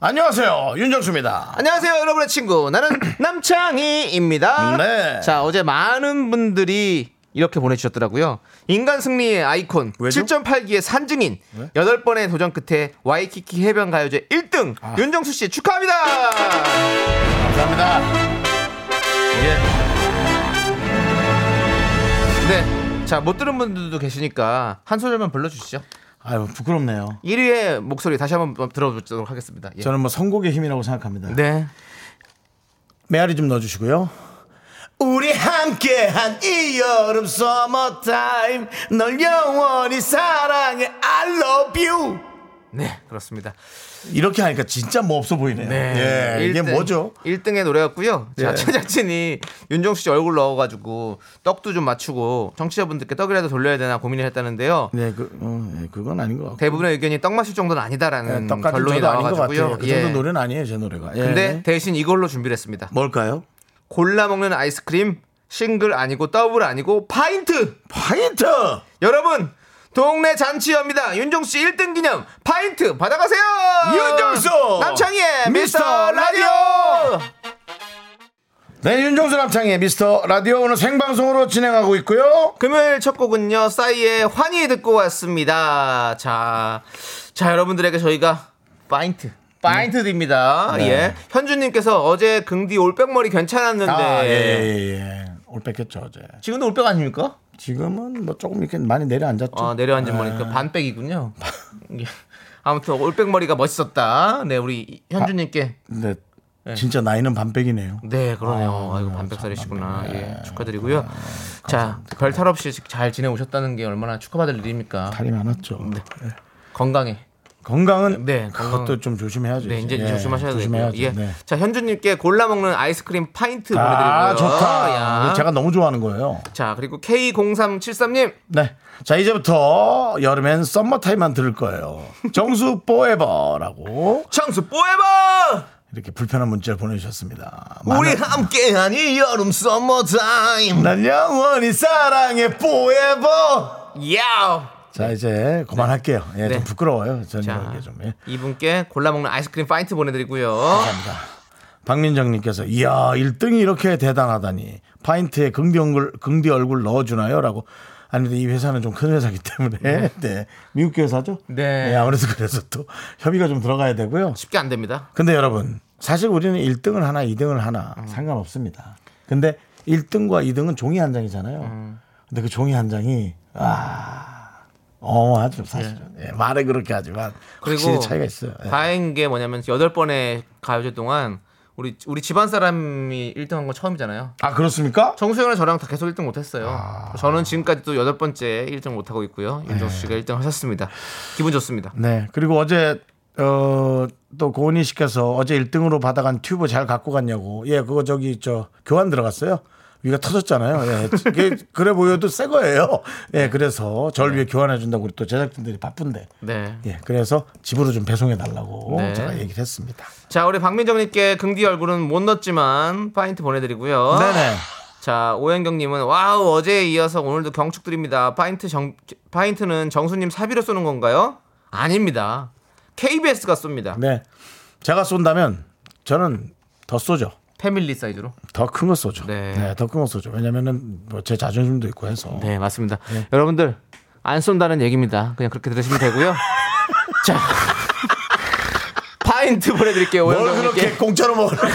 안녕하세요 윤정수입니다. 안녕하세요, 여러분의 친구. 나는 남창희입니다. 네. 자, 어제 많은 분들이 이렇게 보내주셨더라고요. 인간 승리의 아이콘, 왜죠? 7.8기의 산증인, 여덟 번의 도전 끝에 와이키키 해변 가요제 1등, 아. 윤정수 씨 축하합니다! 감사합니다. 네. 자, 못 들은 분들도 계시니까 한 소절만 불러주시죠. 아유 부끄럽네요. 1위의 목소리 다시 한번 들어보도록 하겠습니다. 예. 저는 뭐 선곡의 힘이라고 생각합니다. 네. 메아리 좀 넣어주시고요. 우리 함께한 이 여름 summer time 널 영원히 사랑해 I love you 네, 그렇습니다. 이렇게 하니까 진짜 뭐 없어 보이네요. 예, 이게 일등- 뭐죠? 1등의 노래였고요. 자, 예. 제작진이 윤정수 씨 얼굴 넣어가지고 떡도 좀 맞추고 청취자분들께 떡이라도 돌려야 되나 고민을 했다는데요. 네, 그, 어, 예, 그건 아닌 것 같고. 대부분의 의견이 떡 마실 정도는 아니다라는 예, 떡같은 결론이 나와가지고요. 그 예. 정도 노래는 아니에요, 제 노래가. 예. 근데 대신 이걸로 준비를 했습니다. 뭘까요? 골라 먹는 아이스크림 싱글 아니고 더블 아니고 파인트. 파인트! 여러분 동네 잔치입니다. 윤정수 씨 1등 기념 파인트 받아가세요. 윤정수! 남창희의 미스터 라디오. 네, 윤정수 남창희의 미스터 라디오 오늘 생방송으로 진행하고 있고요. 금요일 첫 곡은요 싸이의 환희 듣고 왔습니다. 자, 자 여러분들에게 저희가 파인트. 파인트 드립니다. 네. 예. 현주님께서 어제 긍디 올백머리 괜찮았는데 아, 예, 예, 예. 올백였겠죠, 어제. 지금도 올백 아닙니까? 지금은 뭐 조금 이렇게 많이 내려앉았죠. 아, 내려앉은 예. 머리니까 반백이군요. 예. 아무튼 올백머리가 멋있었다. 네, 우리 현주님께 근데 진짜 나이는 반백이네요. 네, 그러네요. 아 이고, 반백살이시구나. 예, 축하드리고요. 자, 별 탈 없이 잘 지내오셨다는 게 얼마나 축하받을 일입니까? 탈이 많았죠. 예. 건강해. 건강은 네, 그것도. 좀 조심해야죠. 네, 이제 예, 조심하셔야 되고요. 조심해야죠. 예. 네. 자, 현주님께 골라 먹는 아이스크림 파인트 아, 보내드리고요. 좋다. 야. 제가 너무 좋아하는 거예요. 자, 그리고 K0373님. 네. 자, 이제부터 여름엔 summer time만 들을 거예요. 정수 forever라고 정수 forever! 이렇게 불편한 문자를 보내주셨습니다. 우리 많은- 함께한 이 여름 summer time. 난 영원히 사랑해 포에버. 야! 자, 이제 그만할게요. 예, 네. 좀 부끄러워요. 저는 자, 게 좀. 예. 이분께 골라 먹는 아이스크림 파인트 보내드리고요. 감사합니다. 박민정님께서 이야 1등이 이렇게 대단하다니 파인트에 긍디 얼굴, 긍디 얼굴 넣어주나요? 라고 아니 근데 이 회사는 좀 큰 회사기 때문에 네. 미국 회사죠? 네. 아무래도 그래서 또 협의가 좀 들어가야 되고요. 쉽게 안 됩니다. 근데 여러분 사실 우리는 1등을 하나 2등을 하나 음. 상관없습니다. 근데 1등과 2등은 종이 한 장이잖아요. 음. 근데 그 종이 한 장이 아 어, 아주 사실은 예, 말은 그렇게 하지만 그리고 차이가 있어요. 예. 다행인 게 뭐냐면 여덟 번의 가요제 동안 우리 우리 집안 사람이 1등한 건 처음이잖아요. 아 그렇습니까? 정수영이랑 저랑 다 계속 1등 못했어요. 아. 저는 지금까지 또 여덟 번째 1등 못하고 있고요. 윤정수 씨가 1등 하셨습니다. 기분 좋습니다. 네. 그리고 어제 어, 또 고은희 씨께서 어제 1등으로 받아간 튜브 잘 갖고 갔냐고. 예, 그거 저기 저 교환 들어갔어요. 위가 터졌잖아요. 예. 그래 보여도 새 거예요. 예, 그래서 절 위해 교환해 준다고 우리 또 제작진들이 바쁜데. 네. 예, 그래서 집으로 좀 배송해 달라고 네. 제가 얘기를 했습니다. 자, 우리 박민정님께 긍디 얼굴은 못 넣었지만 파인트 보내드리고요. 네네. 자, 오현경님은 wow 어제에 이어서 오늘도 경축 드립니다. 파인트 정 파인트는 정수님 사비로 쏘는 건가요? 아닙니다. KBS가 쏩니다. 네. 제가 쏜다면 저는 더 쏘죠. 패밀리 사이즈로. 더 큰 거 쏘죠. 네. 네. 더 큰 거 쏘죠. 왜냐면은 뭐 제 자존심도 있고 해서. 네, 맞습니다. 여러분들 안 쏜다는 얘기입니다. 그냥 그렇게 들으시면 되고요. 자, 파인트 보내드릴게요. 뭘. 그렇게 공짜로 먹으려고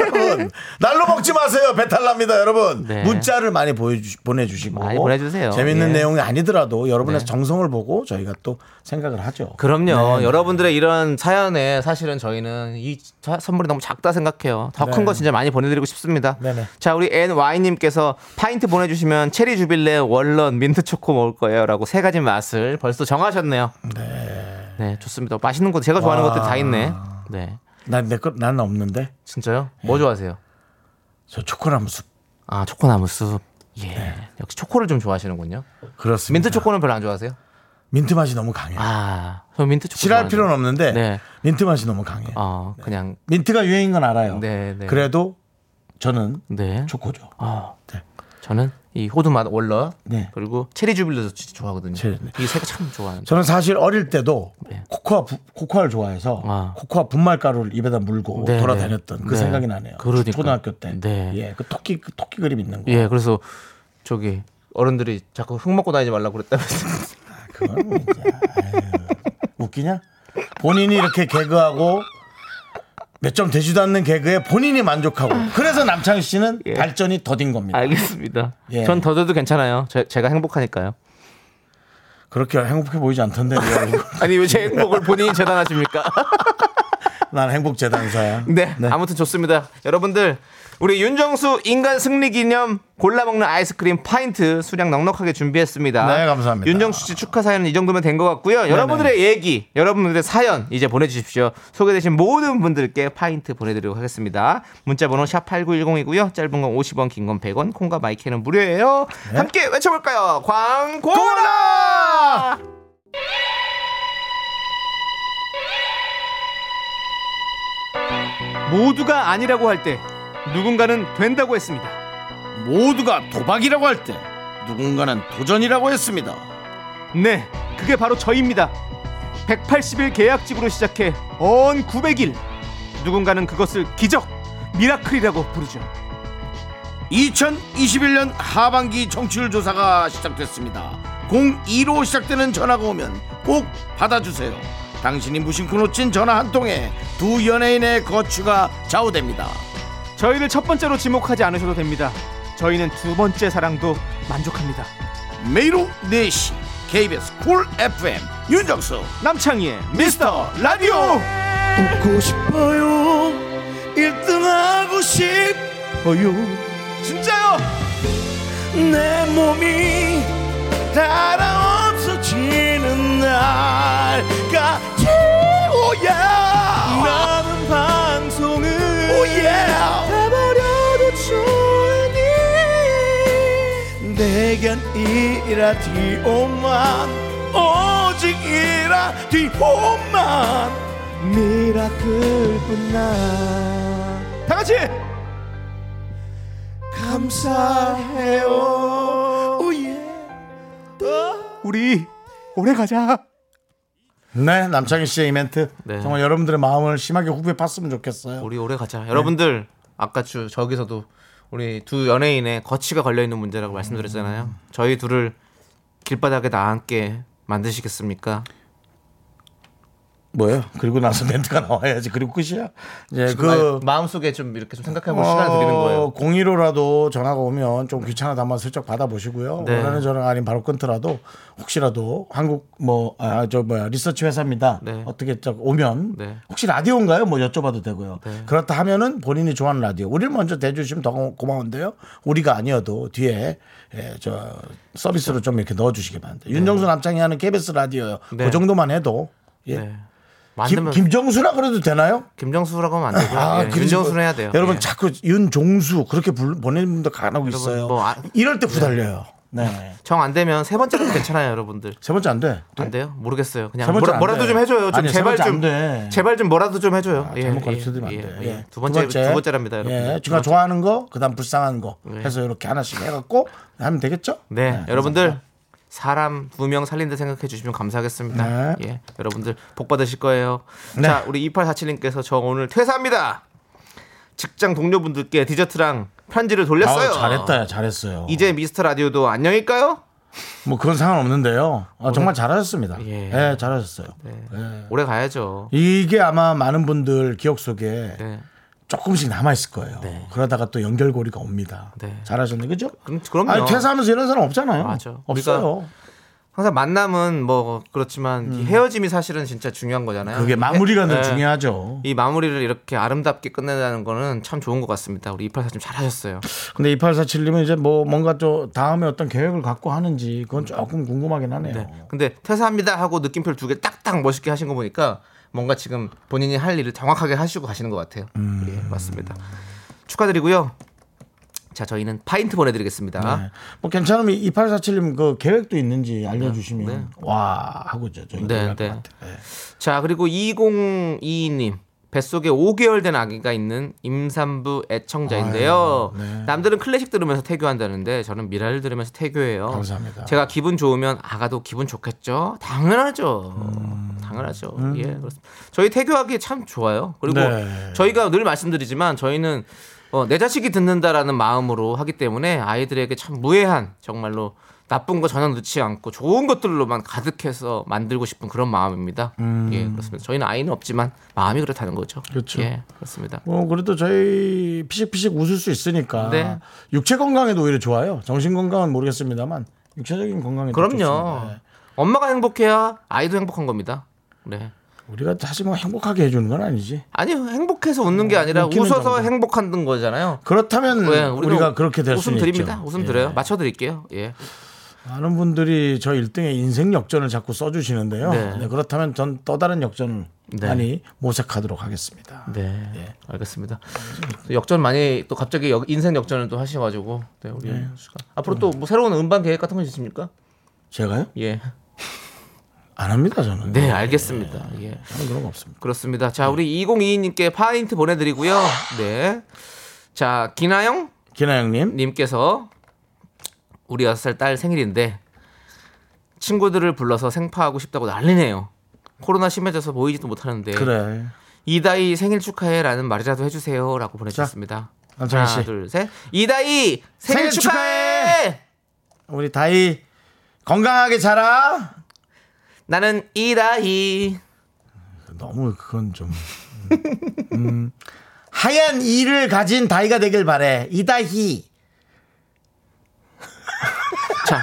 여러분 날로 먹지 마세요 배탈 납니다 여러분 네. 문자를 많이 보여주, 보내주시고 많이 보내주세요. 재밌는 예. 내용이 아니더라도 여러분의 네. 정성을 보고 저희가 또 생각을 하죠 그럼요. 네. 여러분들의 이런 사연에 사실은 저희는 이 사- 선물이 너무 작다 생각해요. 더큰 네. 거 진짜 많이 보내드리고 싶습니다. 자, 우리 NY님께서 파인트 보내주시면 체리 주빌레, 월런, 민트 초코 먹을 거예요. 라고 세 가지 맛을 벌써 정하셨네요. 네. 좋습니다. 맛있는 것도 제가 좋아하는 와. 것들 다 있네. 네. 난내거 나는 없는데 진짜요? 네. 뭐 좋아하세요? 저 초코나무 숲 아 초코나무 숲. 예. 네. 역시 초코를 좀 좋아하시는군요. 그렇습니다. 민트 초코는 별로 안 좋아하세요? 민트 맛이 너무 강해. 요 아, 저 민트 초코. 싫어할. 필요는 없는데 네. 민트 맛이 너무 강해. 요 어, 그냥 민트가 유행인 건 알아요. 네, 네. 그래도 저는 네. 초코죠. 어, 네. 저는 이 호두 맛 월러 네. 그리고 cherry jubilee도 진짜 좋아하거든요. 체리, 네. 이 세 개 참 좋아하는데. 저는 사실 어릴 때도 네. 코코아 부- 코코아를 좋아해서 아. 코코아 분말 가루를 입에다 물고 네, 돌아다녔던 네. 그 네. 생각이 나네요. 그러니까. 초등학교 때. 네. 예, 그 토끼 그 토끼 그림 있는 거. 예, 그래서 저기 어른들이 자꾸 흙 먹고 다니지 말라고 그랬다면서. 그건 뭐 이제 아유, 웃기냐? 본인이 이렇게 개그하고 몇 점 되지도 않는 개그에 본인이 만족하고 그래서 남창희 씨는 예. 발전이 더딘 겁니다. 알겠습니다. 예. 전 더뎌도 괜찮아요. 제, 제가 행복하니까요. 그렇게 행복해 보이지 않던데 네. 아니 왜 제 행복을 본인이 재단하십니까? 난 행복 재단사야. 네, 아무튼 좋습니다. 여러분들 우리 윤정수 인간 승리 기념 골라 먹는 아이스크림 파인트 수량 넉넉하게 준비했습니다. 네, 감사합니다. 윤정수 씨 축하 사연은 이 정도면 된 것 같고요. 여러분들의 얘기, 여러분들의 사연 이제 보내주십시오. 소개되신 모든 분들께 파인트 보내드리도록 하겠습니다. 문자번호 샵 #8910이고요. 짧은 건 50원, 긴 건 100원, 콩과 my K는 무료예요. 네. 함께 외쳐볼까요? 광고라! 모두가 아니라고 할 때 누군가는 된다고 했습니다. 모두가 도박이라고 할 때 누군가는 도전이라고 했습니다. 네, 그게 바로 저입니다. 180일 계약직으로 시작해 언 900일. 누군가는 그것을 기적, 미라클이라고 부르죠. 2021년 하반기 청취율 조사가 시작됐습니다. 02로 시작되는 전화가 오면 꼭 받아주세요. 당신이 무심코 놓친 전화 한 통에 두 연예인의 거취가 좌우됩니다. 저희를 첫 번째로 지목하지 않으셔도 됩니다. 저희는 두 번째 사랑도 만족합니다. 매일 오후 4시 KBS 쿨 FM 윤정수 남창희의 미스터 라디오 웃고 싶어요 1등하고 싶어요 진짜요? 내 몸이 달아 없어지는 날까지 오야 오야 해버려도 좋으니 내겐 이 라디오만 오직 이 라디오만. 미라클뿐나. 다 같이. 감사해요. 오예. 우리 오래 가자. 네 남창희 씨의 이멘트 네. 정말 여러분들의 마음을 심하게 후벼 팠으면 좋겠어요 우리 오래 가자. 여러분들 아까 주, 저기서도 우리 두 연예인의 거치가 걸려 있는 문제라고 말씀드렸잖아요. 저희 둘을 길바닥에 나앉게 만드시겠습니까? 뭐예요? 그리고 나서 멘트가 나와야지 그리고 끝이야 이제 그그 마음속에 좀 이렇게 좀 생각해볼 시간을 드리는 거예요. 공의로라도 전화가 오면 좀 귀찮아도 한번 슬쩍 받아보시고요. 네. 원하는 전화가 아닌 바로 끊더라도 혹시라도 한국 뭐 아 저 뭐야 리서치 회사입니다. 네. 어떻게 저 오면 네. 혹시 라디오인가요? 뭐 여쭤봐도 되고요. 네. 그렇다 하면은 본인이 좋아하는 라디오 우리를 먼저 대주시면 더 고- 고마운데요. 우리가 아니어도 뒤에 예, 저 서비스로 좀 이렇게 넣어주시기 바랍니다. 윤정수 남창이 하는 KBS 라디오요. 네. 그 정도만 해도 예. 네. 김, 만들면 김정수라 그래도 되나요? 김정수라고 하면 안 되고요. 예, 그러지 윤정수는 마- 해야 돼요. 여러분 예. 자꾸 윤종수 그렇게 불, 보내는 분도 간혹 있어요. 뭐 아- 이럴 때 후달려요. 네. 정안 되면 세 번째도 괜찮아요, 여러분들. 세 번째 안 돼. 안 돼요? 모르겠어요. 그냥 세 번째 뭐라, 안 뭐라도 돼. 좀 해줘요. 좀 아니, 세 제발 번째 좀안 돼. 제발 좀 뭐라도 좀 해줘요. 아, 예, 잘못 예, 가르쳐드리면 안 예, 돼. 예. 예. 두 번째 두 번째랍니다, 여러분. 예, 제가 좋아하는 거, 그다음 불쌍한 거 네. 해서 이렇게 하나씩 해갖고 하면 되겠죠? 네, 여러분들 사람 두 명 살린다 생각해 주시면 감사하겠습니다. 네. 예, 여러분들 복 받으실 거예요. 네. 자, 우리 2847님께서 저 오늘 퇴사합니다. 직장 동료분들께 디저트랑 편지를 돌렸어요. 아우, 잘했다, 야, 잘했어요. 이제 미스터 라디오도 안녕일까요? 뭐 그건 상관없는데요. 아, 정말 잘하셨습니다. 예. 예, 잘하셨어요. 오래 가야죠. 이게 아마 많은 분들 기억 속에 네. 조금씩 남아 있을 거예요. 네. 그러다가 또 연결고리가 옵니다. 네. 잘하셨네, 그죠? 그럼 그럼요. 아니 퇴사하면서 이런 사람 없잖아요. 맞아. 없어요. 항상 만남은 뭐 그렇지만 이 헤어짐이 사실은 진짜 중요한 거잖아요. 음. 그게 마무리가 더 네. 중요하죠. 이 마무리를 이렇게 아름답게 끝내자는 거는 참 좋은 것 같습니다. 우리 이팔사님 잘하셨어요. 근데 2847님은 이제 뭐 뭔가 또 다음에 어떤 계획을 갖고 하는지 그건 조금 궁금하긴 하네요. 네. 근데 퇴사합니다 하고 느낌표를 두 개 딱딱 멋있게 하신 거 보니까 뭔가 지금 본인이 할 일을 정확하게 하시고 가시는 것 같아요. 음. 예, 맞습니다. 축하드리고요. 자, 저희는 파인트 보내드리겠습니다. 네. 뭐 괜찮으면 2847님 그 계획도 있는지 알려주시면 와 하고 저 저희 네, 네. 네. 자, 그리고 2022님. 뱃속에 5개월 된 아기가 있는 임산부 애청자인데요. 아유, 네. 남들은 클래식 들으면서 태교한다는데 저는 미라를 들으면서 태교해요. 감사합니다. 제가 기분 좋으면 아가도 기분 좋겠죠? 당연하죠. 음. 당연하죠. 예, 그렇습니다. 저희 태교하기 참 좋아요. 그리고 네. 저희가 늘 말씀드리지만 저희는 어, 내 자식이 듣는다라는 마음으로 하기 때문에 아이들에게 참 무해한 정말로 나쁜 거 전혀 넣지 않고 좋은 것들로만 가득해서 만들고 싶은 그런 마음입니다. 예, 그렇습니다. 저희는 아이는 없지만 마음이 그렇다는 거죠. 음. 그렇죠. 예, 그렇습니다. 뭐 그래도 저희 피식피식 웃을 수 있으니까 네. 육체 건강에도 오히려 좋아요. 정신 건강은 모르겠습니다만 육체적인 건강에 그럼요. 엄마가 행복해야 아이도 행복한 겁니다. 네. 우리가 사실 뭐 행복하게 해주는 건 아니지. 아니요, 행복해서 웃는 게 아니라 웃기는 웃어서 정도. 행복한 거잖아요. 그렇다면 네, 우리가 그렇게 될 웃음 드립니다. 있죠. 웃음 예. 드려요. 맞춰 드릴게요. 예. 많은 분들이 저 1등의 인생 역전을 자꾸 써주시는데요. 네. 네, 그렇다면 전 또 다른 역전을 네. 많이 모색하도록 하겠습니다. 네, 예. 알겠습니다. 또 역전 많이 또 갑자기 역- 인생 역전을 또 하셔가지고 네, 우리 씨가. 앞으로 또 뭐 새로운 음반 계획 같은 거 있으십니까? 제가요? 예, 안 합니다 저는. 네, 알겠습니다. 예, 저는 그런 거 없습니다. 그렇습니다. 자, 우리 2022님께 파인트 보내드리고요. 네, 자 김하영 기나 형님. 님께서 우리 6살 딸 생일인데 친구들을 불러서 생파하고 싶다고 난리네요. 코로나 심해져서 모이지도 못하는데 그래. 이다희 생일 축하해라는 말이라도 해주세요라고 보내주셨습니다. 남창희 하나 씨. 둘 셋. 이다희 생일, 생일 축하해! 우리 다이 건강하게 자라. 나는 이다희. 너무 그건 좀 음, 음, 하얀 이를 가진 다이가 되길 바래. 이다희. 자,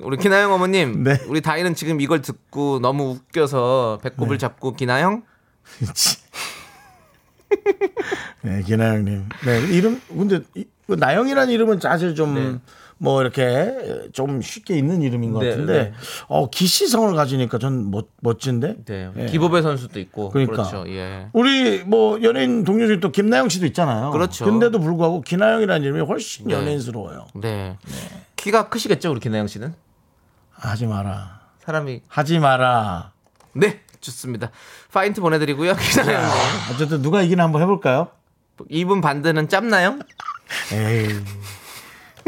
우리 기나영 어머님, 네. 우리 다희는 지금 이걸 듣고 너무 웃겨서 배꼽을 잡고 기나영 네, 기나 형님. 네, 이름 근데 이- 그 나영이라는 이름은 사실 좀 뭐 이렇게 좀 쉽게 있는 이름인 것 네, 같은데 네. 어 기시성을 가지니까 전 멋, 멋진데. 네, 예. 기보배 선수도 있고 그러니까. 그렇죠. 예. 우리 뭐 연예인 동료 중에 또 김나영 씨도 있잖아요. 그렇죠. 근데도 불구하고 기나영이라는 이름이 훨씬 네. 연예인스러워요. 네. 키가 크시겠죠, 우리 기나영 씨는? 하지 마라. 사람이 하지 마라. 네, 좋습니다. 파인트 보내드리고요, 기나영. 어쨌든 누가 이기나 한번 해볼까요? 이분 반대는 짭나요? 에이.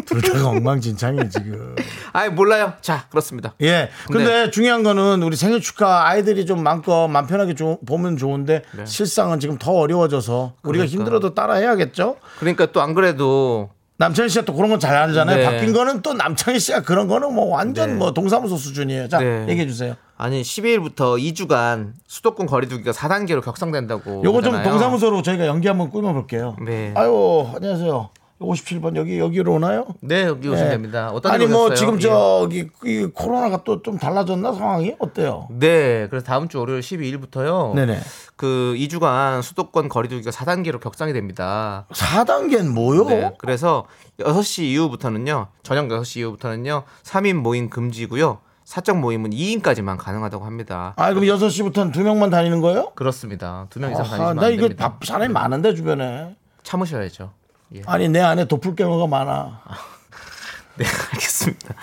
둘 다가 엉망진창이에요 지금. 아, 몰라요. 자, 그렇습니다. 예. 근데 중요한 거는 우리 생일 축하 아이들이 좀 마음껏 맘 편하게 좀 보면 좋은데 실상은 지금 더 어려워져서 우리가 네. 그러니까. 힘들어도 따라 해야겠죠? 그러니까 또 안 그래도 남창희 씨가 또 그런 건잘 알잖아요. 네. 바뀐 거는 또 남창희 씨가 그런 거는 뭐 완전 네. 뭐 동사무소 수준이에요. 자, 네. 얘기해 주세요. 아니 12일부터 2주간 수도권 거리두기가 4단계로 격상된다고. 요거 좀. 동사무소로 저희가 연기 한번 꾸며 볼게요. 네. 아유, 안녕하세요. 57번 여기 여기로 오나요? 네, 여기 오시면 네. 됩니다. 어떤 아니 일뭐 오셨어요? 지금 예. 저기 이 코로나가 또 좀 달라졌나 상황이 어때요? 네, 그래서 다음 주 월요일 12일부터요. 네네. 그 2주간 수도권 거리두기가 4단계로 격상이 됩니다. 4단계는 뭐요? 네. 그래서 6시 이후부터는요. 저녁 6시 이후부터는요. 3인 모임 금지고요. 사적 모임은 2인까지만 가능하다고 합니다. 아 그럼 6시부터는 두 명만 다니는 거예요? 그렇습니다. 두명 이상 아하, 다니시면 나안 이거 됩니다. 밥 사람이 많은데 주변에. 참으셔야죠. 예. 아니 내 안에 도플갱어가 많아. 네, 알겠습니다.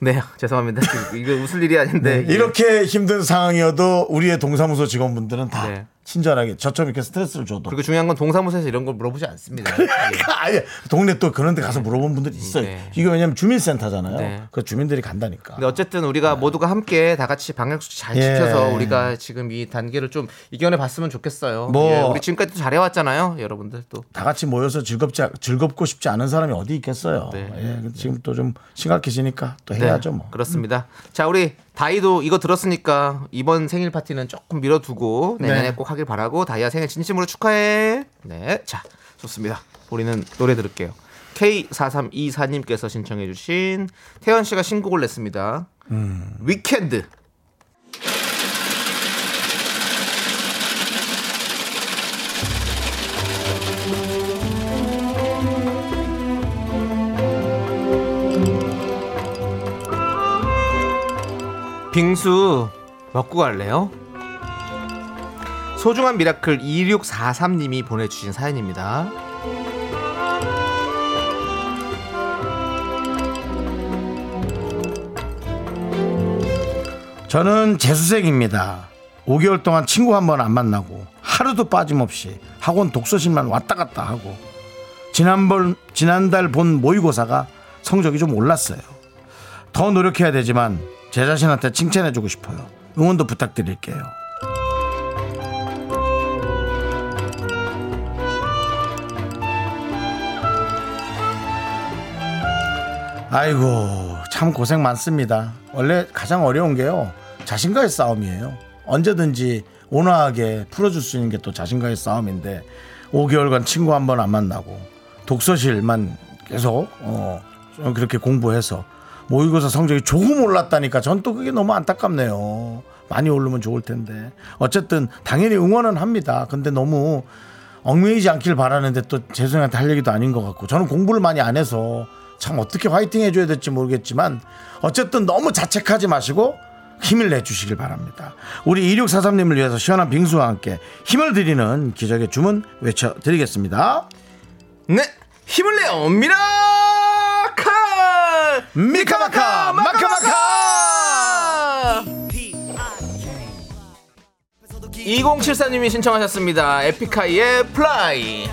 네, 죄송합니다. 이거 웃을 일이 아닌데. 예. 이렇게 힘든 상황이어도 우리의 동사무소 직원분들은 다 네. 친절하게 저처럼 이렇게 스트레스를 줘도. 그리고 중요한 건 동사무소에서 이런 걸 물어보지 않습니다. 예. 아예 동네 또 그런 데 가서 물어본 분들이 있어요. 네. 이게 왜냐면 주민센터잖아요. 네. 그 주민들이 간다니까. 근데 어쨌든 우리가 모두가 함께 다 같이 방역수칙 잘 예. 지켜서 우리가 지금 이 단계를 좀 이겨내 봤으면 좋겠어요. 뭐. 예, 우리 지금까지 잘해 왔잖아요, 여러분들 또. 다 같이 모여서 즐겁지 즐겁고 싶지 않은 사람이 어디 있겠어요. 네. 예, 지금 또 좀 심각해지니까 또 해야죠 뭐. 그렇습니다. 자, 우리 다이도 이거 들었으니까 이번 생일 파티는 조금 미뤄두고 내년에 네. 꼭 하길 바라고 다이아 생일 진심으로 축하해. 네, 자, 좋습니다. 우리는 노래 들을게요. K4324님께서 신청해주신 태연 씨가 신곡을 냈습니다. 위켄드. 빙수 먹고 갈래요? 소중한 miracle 2643님이 보내주신 사연입니다. 저는 재수생입니다. 5개월 동안 친구 한 번 안 만나고 하루도 빠짐없이 학원 독서실만 왔다 갔다 하고 지난번 지난달 본 모의고사가 성적이 좀 올랐어요. 더 노력해야 되지만 제 자신한테 칭찬해주고 싶어요. 응원도 부탁드릴게요. 아이고 참 고생 많습니다. 원래 가장 어려운 게요 자신과의 싸움이에요. 언제든지 온화하게 풀어줄 수 있는 게 또 자신과의 싸움인데 5개월간 친구 한 번 안 만나고 독서실만 계속 어, 좀 그렇게 공부해서 모의고사 성적이 조금 올랐다니까 전 또 그게 너무 안타깝네요. 많이 오르면 좋을 텐데 어쨌든 당연히 응원은 합니다. 근데 너무 얽매이지 않길 바라는데 또 재성이한테 할 얘기도 아닌 것 같고 저는 공부를 많이 안 해서 참 어떻게 화이팅 해줘야 될지 모르겠지만 어쨌든 너무 자책하지 마시고 힘을 내주시길 바랍니다. 우리 2643님을 위해서 시원한 빙수와 함께 힘을 드리는 기적의 주문 외쳐드리겠습니다. 네, 힘을 내요, miracle! 미카마카 마카마카 2074님이 신청하셨습니다. 에픽하이의 Fly.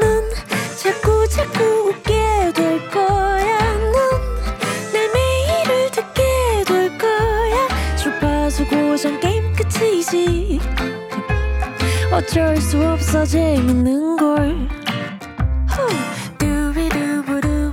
넌 자꾸 자꾸 웃게 될 거야. 넌 내 매일을 듣게 될 거야. 주파수 고정 게임 끝이지. 어쩔 수 없어 재밌는 걸.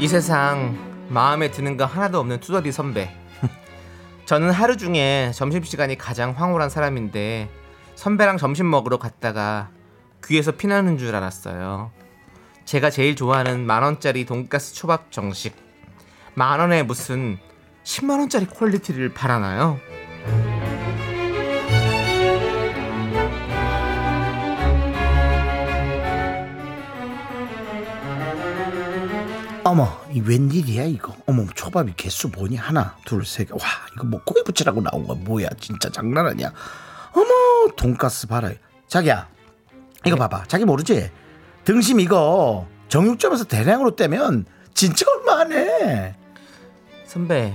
이 세상 마음에 드는 거 하나도 없는 투더리 선배. 저는 하루 중에 점심시간이 가장 황홀한 사람인데 선배랑 점심 먹으러 갔다가 귀에서 피나는 줄 알았어요. 제가 제일 좋아하는 만원짜리 돈가스 초밥 정식. 만원에 무슨 10만원짜리 quality를 바라나요? 어머 이 웬일이야 이거 어머 초밥이 개수 보니 하나 둘 셋 와 이거 뭐 고기 부치라고 나온 거 뭐야 진짜 장난 아니야 어머 돈가스 봐라 자기야 이거 봐봐 자기 모르지 등심 이거 정육점에서 대량으로 떼면 진짜 얼마 안 해. 선배,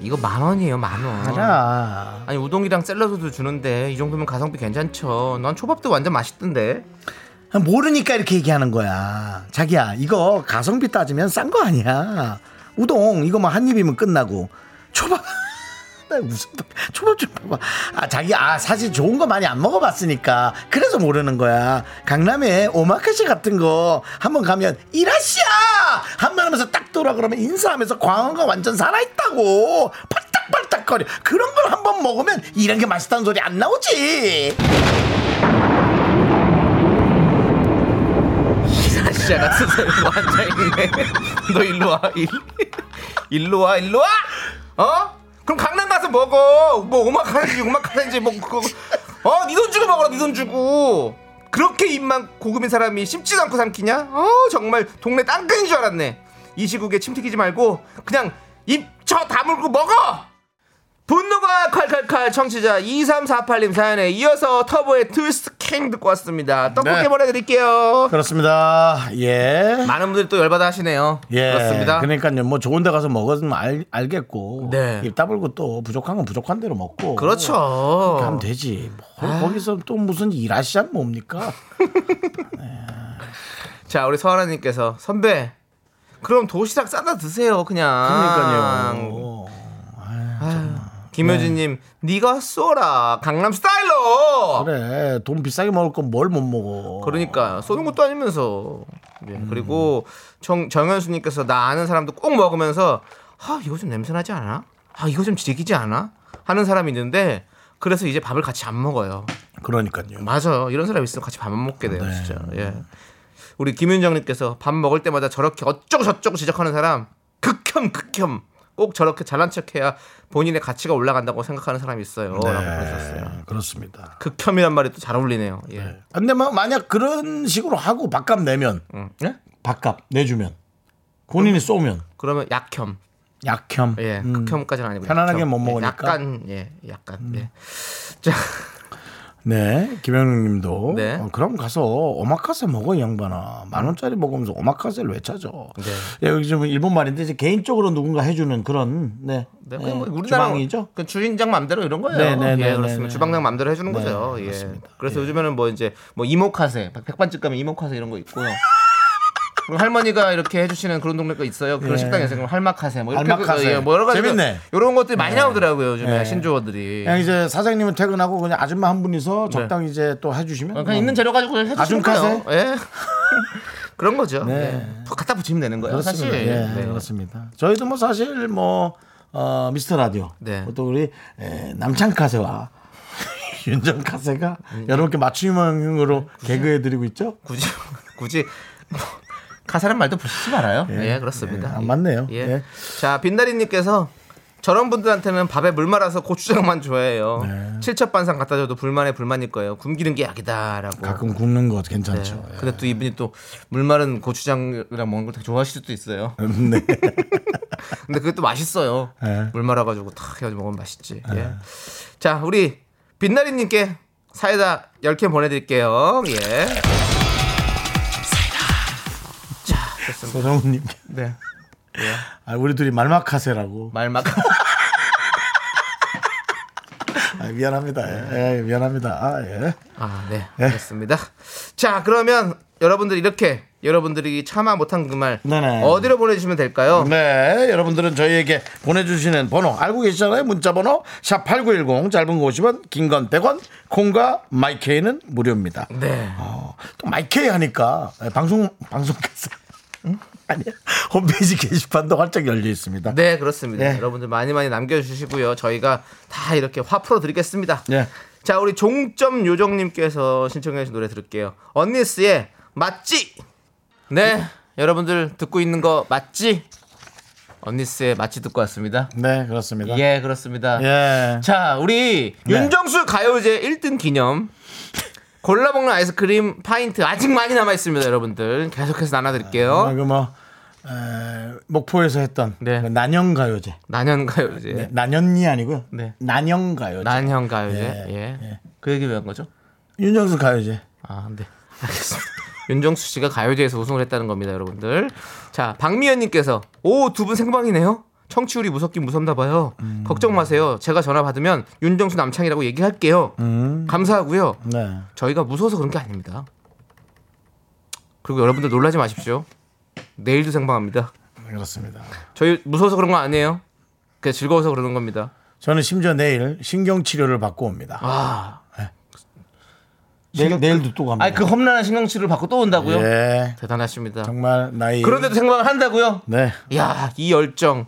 이거 만 원이에요, 만 원. 알아. 아니 우동이랑 샐러드도 주는데 이 정도면 가성비 괜찮죠. 난 초밥도 완전 맛있던데. 모르니까 이렇게 얘기하는 거야. 자기야, 이거 가성비 따지면 싼 거 아니야. 우동 이거 뭐 한 입이면 끝나고 초밥 나 무슨 초밥 좀 봐봐. 아 자기 아 사실 좋은 거 많이 안 먹어봤으니까 그래서 모르는 거야. 강남에 오마카세 같은 거 한번 가면 이라시아 한번 하면서 딱 돌아 그러면 인사하면서 광어가 완전 살아있다고 팔딱팔딱거려. 그런 걸 한번 먹으면 이런 게 맛있다는 소리 안 나오지. 진짜 같은 뭐 앉아있네. 너 일로 와. 일, 일로 와, 일로 와! 어? 그럼 강남 가서 먹어. 뭐 오마카세인지 오마카세인지 뭐 그거. 어, 니 돈 주고 먹어라, 니 돈 주고. 그렇게 입만 고급인 사람이 씹지도 않고 삼키냐? 어, 정말 동네 땅끝인 줄 알았네. 이 시국에 침 튀기지 말고 그냥 입 쳐 다물고 먹어! 분노가 칼칼칼 청취자 2348님 사연에 이어서 터보의 트위스트 킹 듣고 왔습니다. 떡볶이 네. 보내드릴게요. 그렇습니다. 예. 많은 분들이 또 열받아 하시네요. 예. 그렇습니다. 그러니까요. 뭐 좋은 데 가서 먹으면 알, 알겠고. 네. 입 다물고 또 부족한 건 부족한 대로 먹고. 그렇죠. 그렇게 하면 되지. 뭐 거기서 또 무슨 일하시장 뭡니까? 자, 우리 서하나님께서 선배, 그럼 도시락 싸다 드세요, 그냥. 그러니까요. 김효진님, 네 가 쏘라 강남 스타일로. 그래. 돈 비싸게 먹을 건 뭘 못 먹어. 그러니까 쏘는 것도 아니면서. 예, 음. 그리고 정, 정현수님께서 나 아는 사람도 꼭 먹으면서 아 이거 좀 냄새 나지 않아? 아 이거 좀 질기지 않아? 하는 사람이 있는데 그래서 이제 밥을 같이 안 먹어요. 그러니까요. 맞아요. 이런 사람이 있으면 같이 밥 안 먹게 돼요, 네. 진짜. 예. 우리 김윤정님께서 밥 먹을 때마다 저렇게 어쩌고 저쩌고 지적하는 사람 극혐 극혐 꼭 저렇게 잘난 척해야 본인의 가치가 올라간다고 생각하는 사람이 있어요. 라고. 네, 그렇습니다. 극혐이란 말이 또 잘 어울리네요. 예. 근데 뭐 만약 그런 식으로 하고 밥값 내면 음. 예? 밥값 내주면 본인이 쏘면 그러면 약혐. 약혐. 예, 음. 극혐까지는 아니고 편안하게 약혐. 못 예, 먹으니까. 음. 약간 예, 약간 예. 자, 네, 김영웅님도 네. 어, 그럼 가서 오마카세 먹어 이 양반아 만 원짜리 먹으면서 오마카세를 왜 찾아? 네. 예, 여기 좀 일본 말인데 이제 개인적으로 누군가 해주는 그런 네, 네, 예, 뭐 우리나라 주방이죠. 그 주인장 맘대로 이런 거예요. 네, 네, 네, 예, 그렇습니다. 네, 주방장 맘대로 해주는 네, 거죠. 예. 그렇습니다. 그래서 요즘에는 뭐 이제 뭐 이모카세, 백- 백반집 가면 이모카세 이런 거 있고요. 그리고 할머니가 이렇게 해주시는 그런 동네가 있어요. 그런 예. 식당에서 그럼 할마카세 뭐 이렇게 할마카세. 그, 예, 뭐 여러 가지 재밌네. 이런 것들이 많이 나오더라고요. 요즘에 네. 신조어들이. 그냥 이제 사장님은 퇴근하고 그냥 아줌마 한 분이서 적당히 이제 또 해주시면 네. 그냥 뭐 있는 재료 가지고 해주시는 아줌카세? 예. 그런 거죠. 네. 예. 갖다 붙이면 되는 거예요. 그렇습니다. 사실. 예, 네. 그렇습니다. 저희도 뭐 사실 뭐 어, 미스터 라디오 네. 또 우리 에, 남창 카세와 윤정 카세가 음. 여러분께 맞춤형으로 개그해드리고 있죠. 굳이 굳이 뭐, 가사란 말도 붙이지 말아요. 예, 그렇습니다. 예, 안 맞네요. 예. 예. 자, 빈다리님께서 저런 분들한테는 밥에 물 말아서 고추장만 좋아해요. 네. 칠첩반상 갖다 줘도 불만에 불만일 거예요. 굶기는 게 약이다라고. 가끔 굽는 거 네. 괜찮죠. 예. 근데 또 이분이 또 물 마른 고추장이랑 먹는 걸 되게 좋아하실 수도 있어요. 네. 근데 또 맛있어요. 네. 물 말아가지고 탁 해가지고 먹으면 맛있지. 예. 자, 우리 빛나리님께 사이다 10캔 보내드릴게요. 예. 서정훈님, 네. 아, 우리 둘이 말막하세라고. 말막. 아, 미안합니다. 예, 예, 미안합니다. 아, 예. 아, 네. 알겠습니다. 자, 그러면 여러분들 이렇게 여러분들이 참아 못한 그말 네네. 어디로 보내주시면 될까요? 네, 여러분들은 저희에게 보내주시는 번호 알고 계시잖아요. 문자 번호 샵 #8910 짧은 거 50원, 긴 건 100원, 콩과 마이케이는 무료입니다. 네. 어, 또 마이케이 하니까 예, 방송 방송께서 아니야 홈페이지 게시판도 활짝 열려 있습니다. 네, 그렇습니다. 네. 여러분들 많이 많이 남겨주시고요. 저희가 다 이렇게 화 풀어드리겠습니다. 네. 자, 우리 종점 요정님께서 신청해주신 노래 들을게요. 언니스의 맞지? 네, 여러분들 듣고 있는 거 맞지? 언니스의 맞지 듣고 왔습니다. 네, 그렇습니다. 예, 그렇습니다. 예. 자, 우리 네. 윤정수 가요제 1등 기념 골라 먹는 아이스크림 파인트 아직 많이 남아 있습니다, 여러분들. 계속해서 나눠 드릴게요. 아, 그 뭐 에, 목포에서 했던 네. 그 난영가요제. 난현 가요제. 네, 난연이 아니고요. 네. 난영가요제. 난현 가요제. 예, 예. 예. 그 얘기 왜 한 거죠? 윤정수 가요제. 아, 네. 알겠습니다. 윤정수 씨가 가요제에서 우승을 했다는 겁니다, 여러분들. 자, 박미연 님께서 오, 두 분 생방이네요. 청취율이 무섭긴 무섭나 봐요. 음. 걱정 마세요. 제가 전화 받으면 윤정수 남창이라고 얘기할게요. 음. 감사하고요. 네. 저희가 무서워서 그런 게 아닙니다. 그리고 여러분들 놀라지 마십시오. 내일도 생방합니다. 그렇습니다. 저희 무서워서 그런 거 아니에요. 그냥 즐거워서 그러는 겁니다. 저는 심지어 내일 신경 치료를 받고 옵니다. 아, 내일, 내일도 또 갑니다. 아니 그 험난한 신경 치료를 받고 또 온다고요? 예. 대단하십니다. 정말 나이. 그런데도 생방을 한다고요? 네. 야, 이 열정,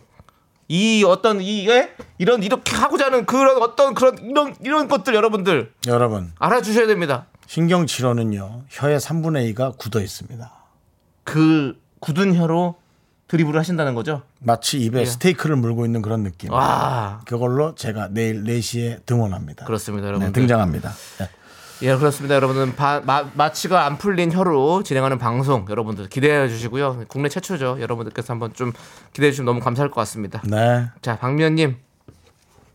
이 어떤 이게 이런 이렇게 하고자 하는 그런 어떤 그런 이런 이런 것들 여러분들 여러분, 알아주셔야 됩니다. 신경 치료는요. 혀의 3분의 2가 굳어 있습니다. 그 굳은 혀로 드리블을 하신다는 거죠? 마치 입에 스테이크를 물고 있는 그런 느낌. 예. 와, 그걸로 제가 내일 4시에 등원합니다. 그렇습니다, 네, 여러분들. 등장합니다. 네. 예, 그렇습니다. 여러분은 바- 마, 마취가 안 풀린 혀로 진행하는 방송 여러분들 기대해 주시고요. 국내 최초죠. 여러분들께서 한번 좀 기대해 주시면 너무 감사할 것 같습니다. 네. 자, 박미연님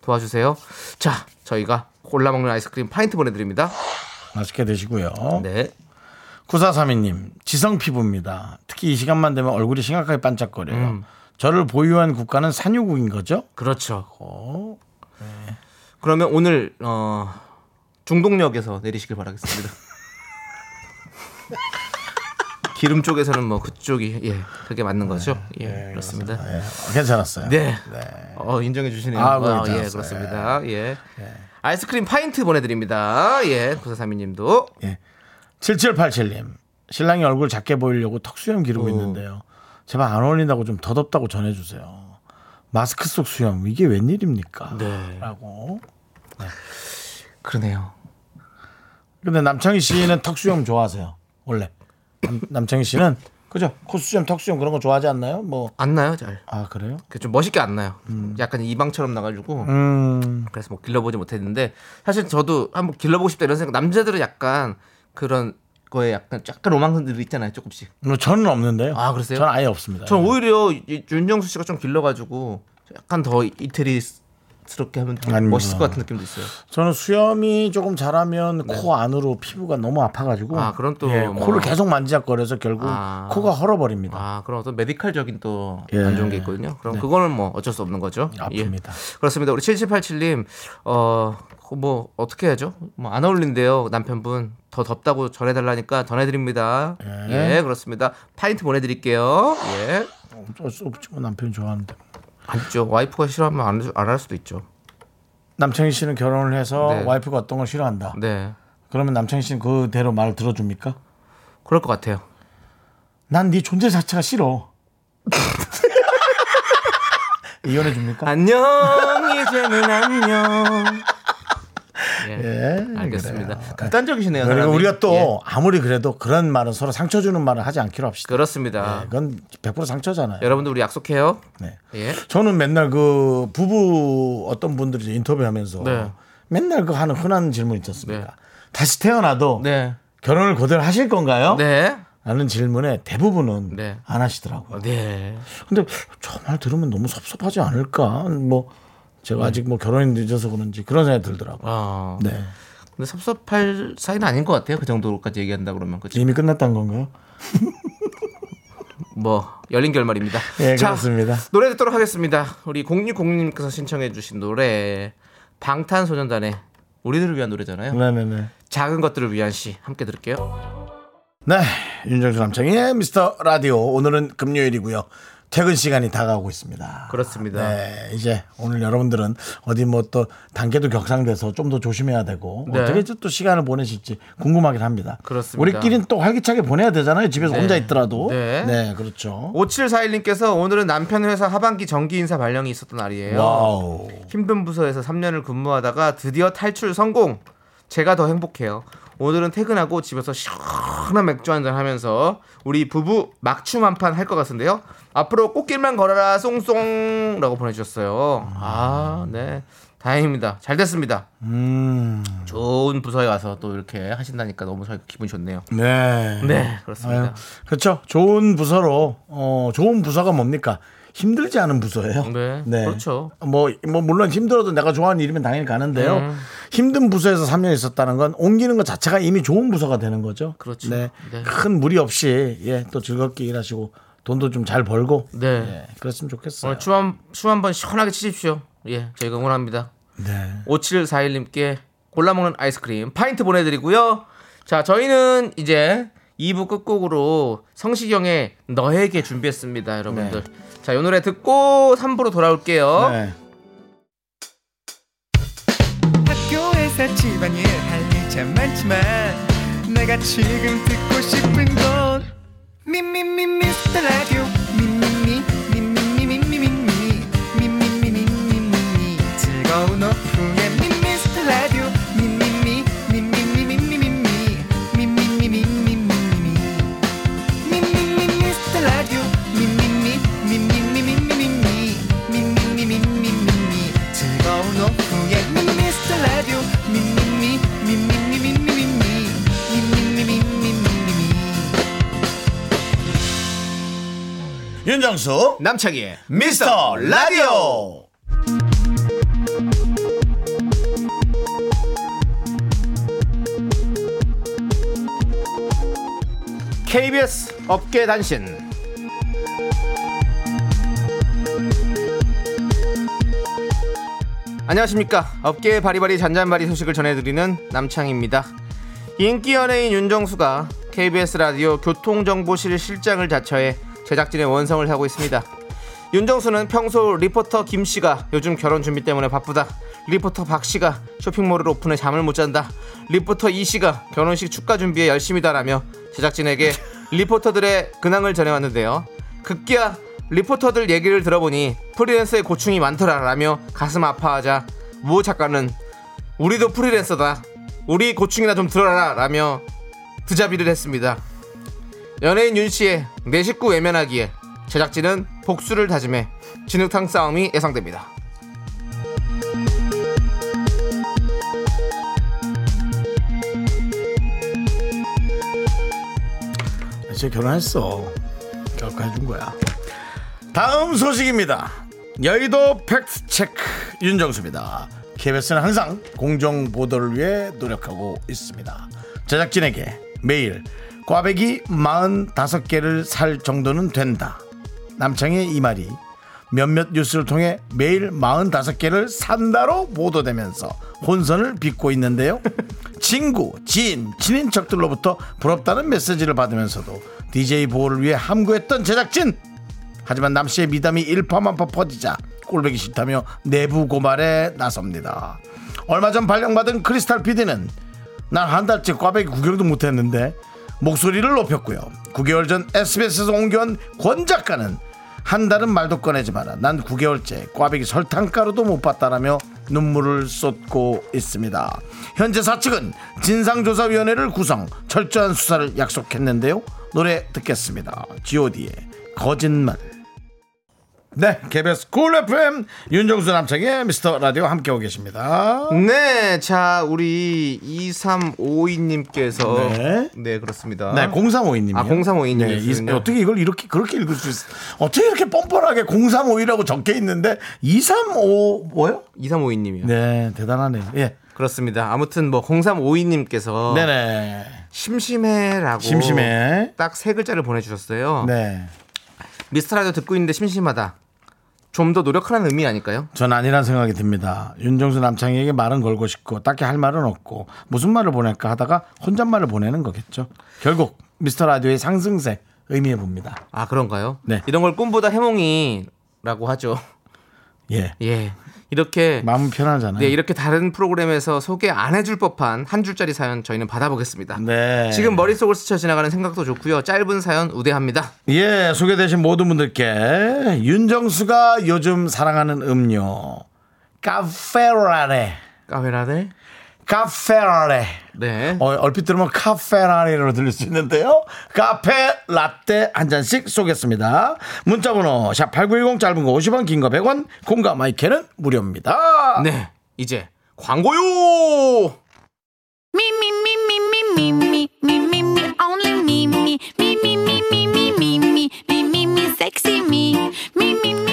도와주세요. 자, 저희가 골라 먹는 아이스크림 파인트 보내드립니다. 맛있게 드시고요. 네. 9432님, 지성 피부입니다. 특히 이 시간만 되면 얼굴이 심각하게 반짝거려요. 음. 저를 보유한 국가는 산유국인 거죠? 그렇죠. 그러면 오늘 어, 중동역에서 내리시길 바라겠습니다. 기름 쪽에서는 뭐 그쪽이 예 그게 맞는 거죠. 예, 그렇습니다. 예, 괜찮았어요. 네. 어, 인정해 주시네요. 아, 그거 아, 예. 그렇습니다. 예. 아이스크림 파인트 보내드립니다. 예, 9432님도. 예. 7787님, 신랑이 얼굴 작게 보이려고 턱수염 기르고 있는데요. 제발 안 어울린다고 좀 더덥다고 전해주세요. 마스크 속 수염, 이게 웬일입니까? 네. 라고. 그러네요. 근데 남창희 씨는 턱수염 좋아하세요. 원래. 남, 남창희 씨는, 그죠? 코수염, 턱수염 그런 거 좋아하지 않나요? 뭐. 안 나요, 잘. 아, 그래요? 그좀 멋있게 안 나요. 약간 이방처럼 나가지고. 음, 그래서 뭐 길러보지 못했는데 사실 저도 한번 길러보고 싶다 이런 생각. 남자들은 약간 그런 거에 약간 약간 로망들 있잖아요, 조금씩. 뭐 저는 없는데요. 아, 그러세요? 저는 아예 없습니다. 전 오히려 이- 윤정수 씨가 좀 길러가지고 약간 더 이태리 스럽게 하면 좀 아닙니다. 멋있을 것 같은 느낌도 있어요. 저는 수염이 조금 자라면 코 안으로 피부가 너무 아파가지고 네. 아, 그럼 또 예, 뭐- 코를 계속 만지작거려서 결국 아. 코가 헐어버립니다. 아, 그럼 어떤 메디컬적인 또 예. 안 좋은 게 있거든요. 그럼 그거는 뭐 어쩔 수 없는 거죠. 예. 아픕니다. 그렇습니다. 우리 7787님, 어, 뭐, 어떻게 해야죠? 뭐, 안 어울린대요. 남편분. 더 덥다고 전해달라니까 전해드립니다. 예, 그렇습니다. 파인트 보내드릴게요. 예. 어쩔 수 없지 뭐 남편이 좋아하는데. 아니죠. 와이프가 싫어하면 안, 안할 수도 있죠. 남창희 씨는 결혼을 해서 네. 와이프가 어떤 걸 싫어한다. 네. 그러면 남창희 씨는 그대로 말을 들어줍니까? 그럴 것 같아요. 난 네 존재 자체가 싫어. 이혼해 줍니까? 안녕, 이제는 안녕. 예. 예, 알겠습니다. 극단적이시네요. 그리고 사람이. 우리가 또 예. 아무리 그래도 그런 말은 서로 상처 주는 말을 하지 않기로 합시다. 그렇습니다. 예, 그건 100% 상처잖아요. 여러분들 우리 약속해요. 네. 예. 저는 맨날 그 부부 어떤 분들이 인터뷰하면서 네. 맨날 그 하는 흔한 질문 있지 않습니까? 네. 다시 태어나도 네. 결혼을 그대로 하실 건가요? 네. 라는 질문에 대부분은 네. 안 하시더라고요. 네. 근데 저 말 들으면 너무 섭섭하지 않을까? 뭐 제가 아직 뭐 결혼이 늦어서 그런지 그런 생각이 들더라고요. 어. 네. 근데 섭섭할 사이는 아닌 것 같아요. 그 정도까지 얘기한다 그러면 그치? 이미 끝났다는 건가요? 뭐 열린 결말입니다. 예, 자, 그렇습니다. 노래 듣도록 하겠습니다. 우리 0606님께서 신청해 주신 노래 방탄소년단의 우리들을 위한 노래잖아요. 네네네. 작은 것들을 위한 시 함께 들을게요. 네. 윤정수 남창의 미스터 라디오. 오늘은 금요일이고요. 퇴근 시간이 다가오고 있습니다. 그렇습니다. 네, 이제 오늘 여러분들은 어디 뭐 또 단계도 격상돼서 좀 더 조심해야 되고 네. 어떻게 또 시간을 보내실지 궁금하긴 합니다. 그렇습니다. 우리끼리는 또 활기차게 보내야 되잖아요. 집에서 네. 혼자 있더라도. 네. 네, 그렇죠. 5741님께서 오늘은 남편 회사 하반기 정기 인사 발령이 있었던 날이에요. wow. 힘든 부서에서 3년을 근무하다가 드디어 탈출 성공. 제가 더 행복해요. 오늘은 퇴근하고 집에서 시원한 맥주 한잔 하면서 우리 부부 막춤 한 판 할 것 같은데요. 앞으로 꽃길만 걸어라 쏭쏭라고 보내주셨어요. 아, 네. 다행입니다. 잘 됐습니다. 음. 좋은 부서에 가서 또 이렇게 하신다니까 너무 저희 기분 좋네요. 네. 네, 그렇습니다. 아유, 그렇죠. 좋은 부서로 어, 좋은 부서가 뭡니까? 힘들지 않은 부서예요. 네, 그렇죠. 뭐, 뭐 물론 힘들어도 내가 좋아하는 일이면 당연히 가는데요. 음. 힘든 부서에서 3년 있었다는 건 옮기는 것 자체가 이미 좋은 부서가 되는 거죠. 그렇죠. 네. 네. 큰 무리 없이 예, 또 즐겁게 일하시고 돈도 좀 잘 벌고 네. 예, 그랬으면 좋겠어요. 오늘 춤 한번 시원하게 치십시오. 예, 저희가 응원합니다. 네. 5741님께 골라 먹는 아이스크림 파인트 보내드리고요. 자, 저희는 이제 2부 끝곡으로 성시경의 너에게 준비했습니다, 여러분들. 자, 이 노래 듣고 3부로 돌아올게요. 네. 학교에서 집안일 할일참 많지만 내가 지금 듣고 싶은 건 미미미 미스터 라디오 윤정수 남창희의 미스터 라디오. KBS 업계 단신. 안녕하십니까. 업계의 바리바리 잔잔바리 소식을 전해드리는 남창입니다. 인기 연예인 윤정수가 KBS 라디오 교통정보실 실장을 자처해 제작진의 원성을 하고 있습니다. 윤정수는 평소 리포터 김 씨가 요즘 결혼 준비 때문에 바쁘다. 리포터 박 씨가 쇼핑몰을 오픈해 잠을 못 잔다. 리포터 이 씨가 결혼식 축가 준비에 열심이다라며 제작진에게 리포터들의 근황을 전해왔는데요. 급기야 리포터들 얘기를 들어보니 프리랜서의 고충이 많더라라며 가슴 아파하자 모 작가는 우리도 프리랜서다. 우리 고충이나 좀 들어라라며 드자비를 했습니다. 연예인 윤 씨의 내 식구 외면하기에 제작진은 복수를 다짐해 진흙탕 싸움이 예상됩니다. 이제 결혼했어. 결과 해준 거야. 다음 소식입니다. 여의도 팩트 체크 윤정수입니다. KBS는 항상 공정 보도를 위해 노력하고 있습니다. 제작진에게 매일 꽈배기 45개를 살 정도는 된다. 남창의 이 말이 몇몇 뉴스를 통해 매일 45개를 산다로 보도되면서 혼선을 빚고 있는데요. 친구, 지인, 친인척들로부터 부럽다는 메시지를 받으면서도 DJ 보호를 위해 함구했던 제작진. 하지만 남 씨의 미담이 일파만파 퍼지자 꼴보기 싫다며 내부 고발에 나섭니다. 얼마 전 발령받은 크리스탈 PD는 난 한 달째 꽈배기 구경도 못했는데 목소리를 높였고요. 9개월 전 SBS에서 옮겨온 권 작가는 한 달은 말도 꺼내지 마라. 난 9개월째 꽈배기 설탕가루도 못 봤다라며 눈물을 쏟고 있습니다. 현재 사측은 진상조사위원회를 구성, 철저한 수사를 약속했는데요. 노래 듣겠습니다. G.O.D의 거짓말. 네, KBS 쿨 FM 윤정수 남창의 미스터 라디오 함께하고 계십니다. 네, 자 우리 2352님께서 네. 네, 그렇습니다. 네, 0352님. 아, 0352님 네, 이시군요. 이- 어떻게 이걸 이렇게 그렇게 읽을 수 있어? 어떻게 이렇게 뻔뻔하게 0352라고 적혀 있는데 235 뭐요? 2352님이요. 네, 대단하네요. 예. 그렇습니다. 아무튼 뭐 0352님께서 네네. 심심해라고 심심해. 딱 세 글자를 보내주셨어요. 네. 미스터 라디오 듣고 있는데 심심하다. 좀 더 노력하라는 의미 아닐까요? 전 아니란 생각이 듭니다. 윤정수 남창희에게 말은 걸고 싶고 딱히 할 말은 없고 무슨 말을 보낼까 하다가 혼잣말을 보내는 거겠죠. 결국 미스터 라디오의 상승세 의미해 봅니다. 아 그런가요? 네. 이런 걸 꿈보다 해몽이라고 하죠. 예. 예. 이렇게 마음 편하잖아요. 네, 이렇게 다른 프로그램에서 소개 안 해줄 법한 한 줄짜리 사연 저희는 받아보겠습니다. 네. 지금 머릿속을 스쳐 지나가는 생각도 좋고요. 짧은 사연 우대합니다. 예, 소개되신 모든 분들께 윤정수가 요즘 사랑하는 음료 카페라레 까베라네. 카페라레 네. 어, 얼핏 들으면 카페라레로 들릴 수 있는데요. 카페 라떼 한 잔씩 쏘겠습니다. 문자번호 샵8910 짧은 거 50원 긴 거 100원 공과 마이크는 무료입니다. 네. 이제 광고요. Me, only me, me, me, me.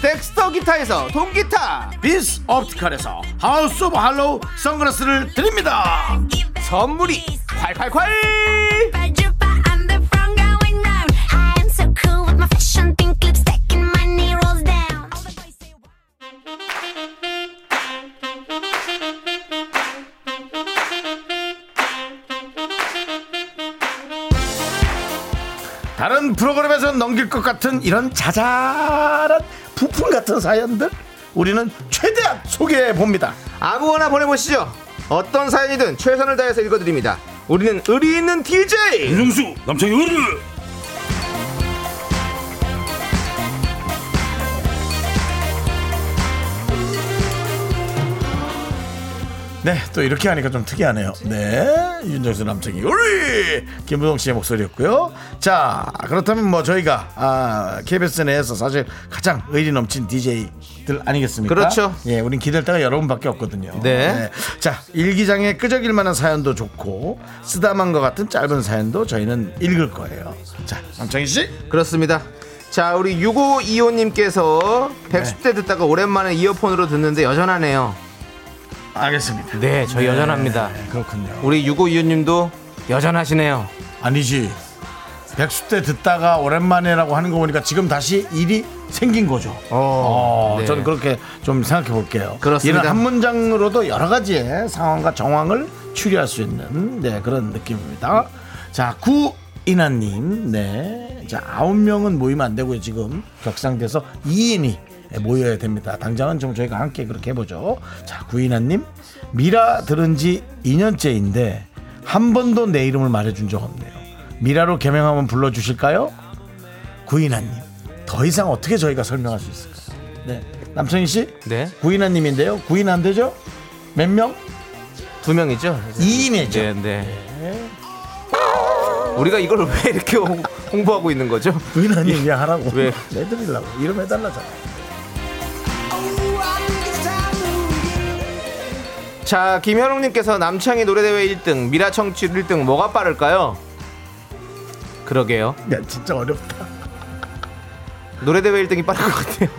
덱스터 기타에서 통기타. 비스 옵티컬에서 하우스 오브 할로우 선글라스를 드립니다 선물이 콸콸콸. 다른 프로그램에서 넘길 것 같은 이런 자잘한 부품 같은 사연들 우리는 최대한 소개해 봅니다 아무거나 보내보시죠. 어떤 사연이든 최선을 다해서 읽어드립니다. 우리는 의리 있는 DJ. 윤정수 남창희 네, 또 이렇게 하니까 좀 특이하네요. 네, 윤정수 남창희 우리 김부동 씨의 목소리였고요. 자, 그렇다면 뭐 저희가 아, KBS 내에서 사실 가장 의리 넘친 DJ들 아니겠습니까? 그렇죠. 예, 우린 기댈 데가 여러분밖에 없거든요. 네. 자, 일기장에 끄적일 만한 사연도 좋고 쓰다만 것 같은 짧은 사연도 저희는 읽을 거예요. 자, 남창희 씨. 그렇습니다. 자, 우리 6525님께서 백수대 듣다가 오랜만에 이어폰으로 듣는데 여전하네요. 알겠습니다. 네, 저희 여전합니다. 네, 그렇군요. 우리 6525님도 여전하시네요. 아니지. 백수 때 듣다가 오랜만에라고 하는 거 보니까 지금 다시 일이 생긴 거죠. 어, 네. 저는 그렇게 좀 생각해 볼게요. 그렇습니다. 이런 한 문장으로도 여러 가지의 상황과 정황을 추리할 수 있는 네, 그런 느낌입니다. 자, 구 이나님, 네, 자 아홉 명은 모이면 안 되고요. 지금 격상돼서 2인이 모여야 됩니다. 당장은 좀 저희가 함께 그렇게 해보죠. 자, 구이나님, 미라 들은 지 2년째인데 한 번도 내 이름을 말해준 적 없네요. 미라로 개명하면 불러주실까요? 구이나님, 더 이상 어떻게 저희가 설명할 수 있을까요? 네, 남창희 씨, 네. 구이나님인데요. 구인 안 되죠? 몇 명? 두 명이죠? 2인이죠. 네, 네. 우리가 이걸 왜 이렇게 홍- 홍보하고 있는 거죠? 구이나님 그냥 하라고. 왜? 내드리려고. 이름 해달라잖아. 자, 김현웅님께서 남창희 노래대회 1등, 미라 청취 1등, 뭐가 빠를까요? 그러게요. 야, 진짜 어렵다. 노래대회 1등이 빠를 것 같아요.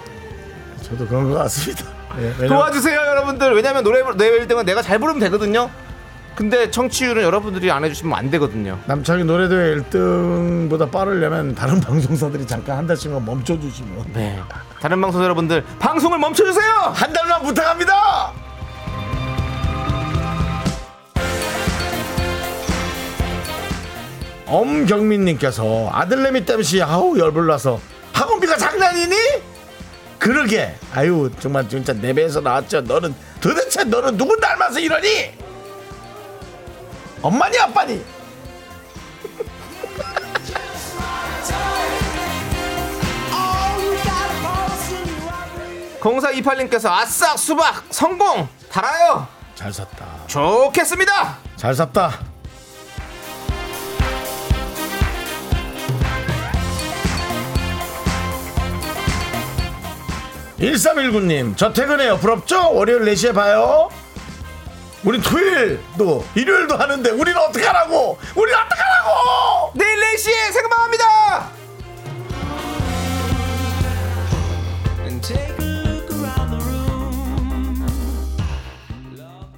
저도 그런 것 같습니다. 예, 왜냐면 도와주세요, 여러분들. 왜냐면 노래대회 1등은 내가 잘 부르면 되거든요. 근데 청취율은 여러분들이 안 해주시면 안 되거든요. 남창희 노래대회 1등보다 빠르려면 다른 방송사들이 잠깐 한 달씩만 멈춰주시면 네. 다른 방송 여러분들, 방송을 멈춰주세요! 한 달만 부탁합니다. 엄경민님께서 아들내미 땜시 아우 열불나서 학원비가 장난이니? 그러게 아유 정말 진짜 내 배에서 나왔죠 너는 도대체 너는 누굴 닮아서 이러니? 엄마니 아빠니? 0428님께서 아싸 수박 성공 달아요 잘 샀다 좋겠습니다 잘 샀다. (1319님) 저 퇴근해요. 부럽죠? 월요일 4시에 봐요. 우린 토요일도 일요일도 하는데 우리는 어떡하라고? 우리는 어떡하라고? 내일 4시에 생방합니다. Take a look around the room.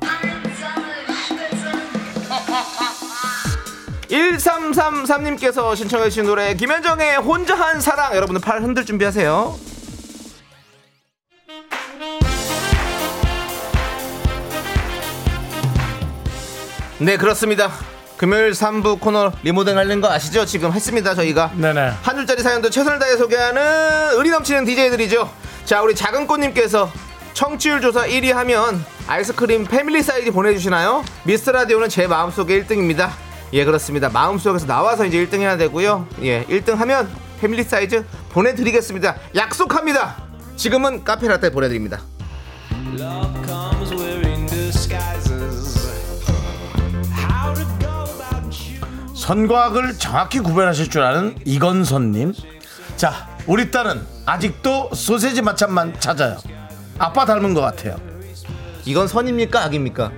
1333님께서 신청해주신 노래 김현정의 혼자 한 사랑. 여러분들 팔 흔들 준비하세요 네 그렇습니다 금요일 3부 코너 리모델 하는 거 아시죠? 지금 했습니다 저희가 네네 한 줄짜리 사연도 최선을 다해 소개하는 의리 넘치는 DJ들이죠. 자, 우리 작은 꽃님께서 청취율 조사 1위 하면 아이스크림 family size 보내주시나요? 미스터 라디오는 제 마음속에 1등입니다. 예, 그렇습니다. 마음속에서 나와서 이제 1등 해야 되고요. 예, 1등 하면 family size 보내드리겠습니다. 약속합니다. 지금은 카페 라떼 보내드립니다. 선과학을 정확히 구별하실 줄 아는 이건선님 자 우리 딸은 아직도 소세지 맛참만 찾아요 아빠 닮은 것 같아요 이건 선입니까? 악입니까?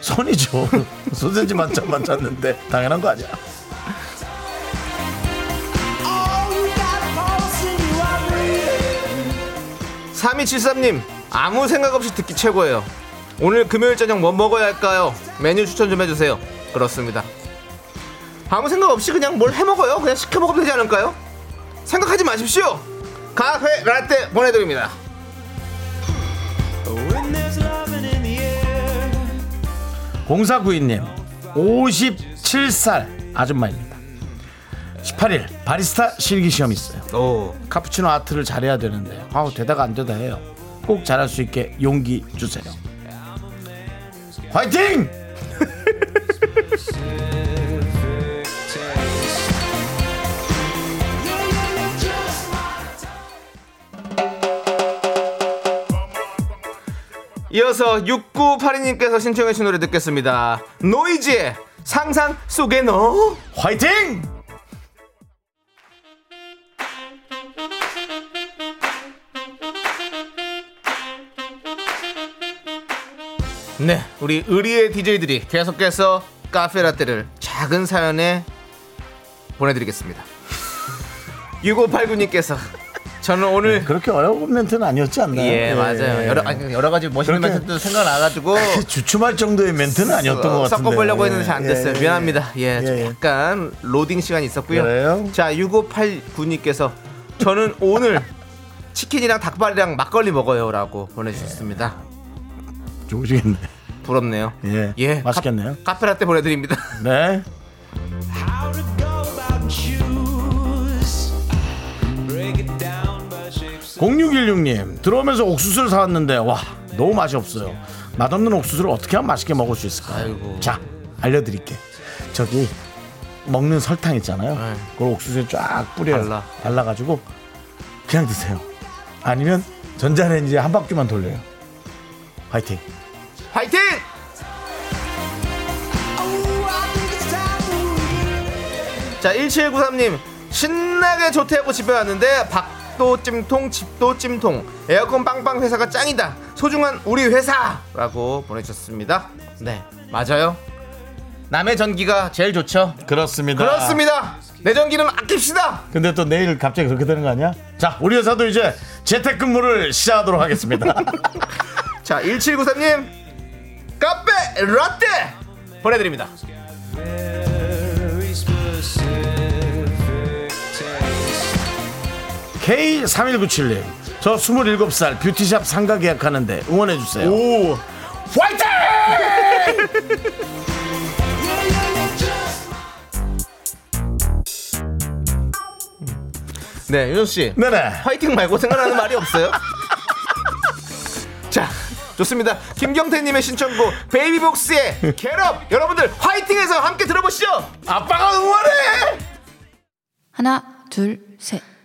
선이죠. 소세지 만점만 찾는데 당연한 거 아니야. Oh, you got a pulse in you, I read. 3273님 아무 생각 없이 듣기 최고예요 오늘 금요일 저녁 뭐 먹어야 할까요? 메뉴 추천 좀 해주세요 그렇습니다 아무 생각 없이 그냥 뭘 해먹어요 그냥 시켜 먹으면 되지 않을까요? 생각하지 마십시오 카페 라떼 보내드립니다. 0492님 57살 아줌마입니다. 18일 바리스타 실기 시험 있어요. 오 카푸치노 아트를 잘해야 되는데 아우 되다가 안 되다 해요. 꼭 잘할 수 있게 용기 주세요. 화이팅! 이어서 6982님께서 신청해주신 노래 듣겠습니다. 노이즈의 상상 속에 너. 화이팅! 네, 우리 의리의 DJ들이 계속해서 카페라떼를 작은 사연에 보내드리겠습니다. 6589님께서 저는 오늘 그렇게 어려운 멘트는 아니었지 않나요? 예, 맞아요. 여러, 아니, 여러 가지 멋있는 멘트도 생각나가지고 주춤할 정도의 멘트는 아니었던 것 같은데. 섞어보려고 했는데 잘 안 됐어요. 예, 예. 미안합니다. 예, 좀 예, 예. 약간 로딩 시간이 있었고요. 그래요? 자, 6589님께서 저는 오늘 치킨이랑 닭발이랑 막걸리 먹어요라고 보내주셨습니다. 좋으시겠네. 부럽네요. 예. 예, 맛있겠네요. 카, 카페라떼 보내드립니다. 네. 0616님 들어오면서 옥수수를 사왔는데 와 너무 맛이 없어요 맛없는 옥수수를 어떻게 하면 맛있게 먹을 수 있을까요 아이고. 자 알려드릴게 저기 먹는 설탕 있잖아요 네. 그걸 옥수수에 쫙 뿌려요 발라. 발라가지고 그냥 드세요 아니면 전자레인지에 한 바퀴만 돌려요 화이팅 화이팅! 자, 1793님 신나게 조퇴하고 집에 왔는데 밥도 찜통, 집도 찜통, 에어컨 빵빵 회사가 짱이다. 소중한 우리 회사라고 보내주셨습니다. 네, 맞아요. 남의 전기가 제일 좋죠. 그렇습니다 그렇습니다. 내 전기는 아낍시다. 근데 또 내일 갑자기 그렇게 되는 거 아니야? 자 우리 회사도 이제 재택근무를 시작하도록 하겠습니다 자, 1793님 카페 라떼 보내드립니다. K3197님 저 27살 뷰티샵 상가 계약하는데 응원해주세요 오, 화이팅! 네, 윤호 씨. 네네 화이팅 말고 생각나는 말이 없어요? 자, 좋습니다. 김경태님의 신청곡 베이비복스의 겟업 여러분들 화이팅해서 함께 들어보시죠. 아빠가 응원해 하나, 둘, 셋.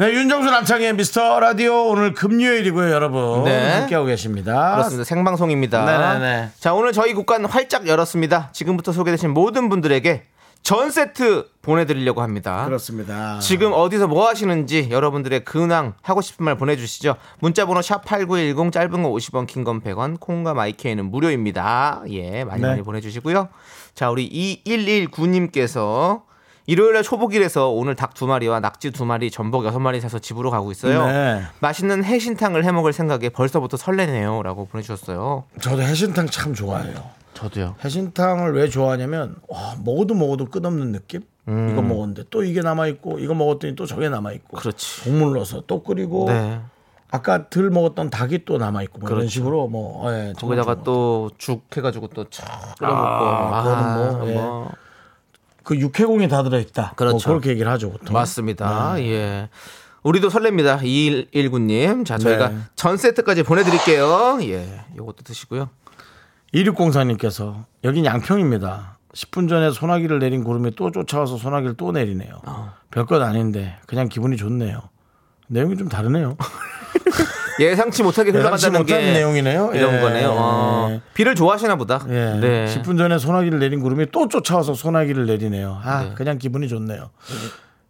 네 윤정수 남창의 미스터 라디오 오늘 금요일이고요 여러분 네. 함께하고 계십니다 그렇습니다. 생방송입니다. 네네네. 자, 오늘 저희 국간 활짝 열었습니다. 지금부터 소개되신 모든 분들에게 전 세트 보내드리려고 합니다. 그렇습니다 지금 어디서 뭐 하시는지 여러분들의 근황 하고 싶은 말 보내주시죠. 문자번호 샵 #8910 짧은 거 50원, 긴 건 100원, 콩과 마이케이는 무료입니다. 예, 많이 네. 많이 보내주시고요. 자, 우리 2119님께서 일요일날 초복일에서 오늘 닭 두 마리와 낙지 두 마리, 전복 여섯 마리 사서 집으로 가고 있어요. 네. 맛있는 해신탕을 해 먹을 생각에 벌써부터 설레네요라고 보내주셨어요. 저도 해신탕 참 좋아해요 저도요. 해신탕을 왜 좋아하냐면 와, 먹어도 먹어도 끝없는 느낌 이거 먹었는데 또 이게 남아 있고 이거 먹었더니 또 저게 남아 있고 그렇지. 국물 넣어서 또 끓이고 네. 아까 덜 먹었던 닭이 또 남아 있고 뭐 이런 그렇죠. 식으로 뭐 예, 거기다가 또 죽 해가지고 또촥 끓여 먹고. 아, 그거는 뭐, 예. 뭐. 그 육해공이 다 들어있다. 그렇죠. 뭐 그렇게 얘기를 하죠 보통. 맞습니다. 네. 예. 우리도 설렙니다. 2119님. 자, 저희가 네. 전 세트까지 보내드릴게요. 예. 요것도 드시고요. 2604님께서 여긴 양평입니다. 10분 전에 소나기를 내린 구름이 또 쫓아와서 소나기를 또 내리네요. 어. 별것 아닌데 그냥 기분이 좋네요. 내용이 좀 다르네요. 예상치 못하게 예상치 흘러간다는 못한 게 내용이네요. 이런 예. 거네요. 어, 비를 좋아하시나 보다. 예. 네. 10분 전에 소나기를 내린 구름이 또 쫓아와서 소나기를 내리네요. 아, 네. 그냥 기분이 좋네요.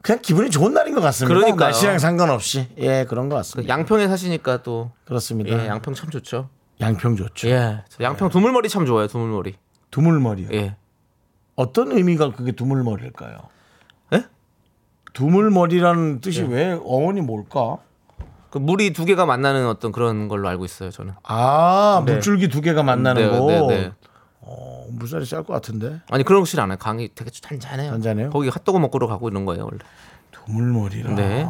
그냥 기분이 좋은 날인 것 같습니다. 그러니까요. 날씨랑 상관없이. 예, 그런 것그 같습니다. 양평에 사시니까 또 그렇습니다. 예, 양평 참 좋죠. 양평 좋죠. 예. 저 양평 두물머리 참 좋아요. 두물머리. 두물머리요. 예. 어떤 의미가 그게 두물머리일까요? 예? 두물머리라는 뜻이 예. 왜 어원이 뭘까? 그 물이 두 개가 만나는 어떤 그런 걸로 알고 있어요. 저는. 아, 네. 물줄기 두 개가 만나는 네, 거. 네, 네. 어, 물살이 쌀 것 같은데. 아니 그런 거 싫지 않아요. 강이 되게 잔잔해요. 잔잔해요? 거기 핫도그 먹으러 가고 이런 거예요 원래. 두물머리라. 네.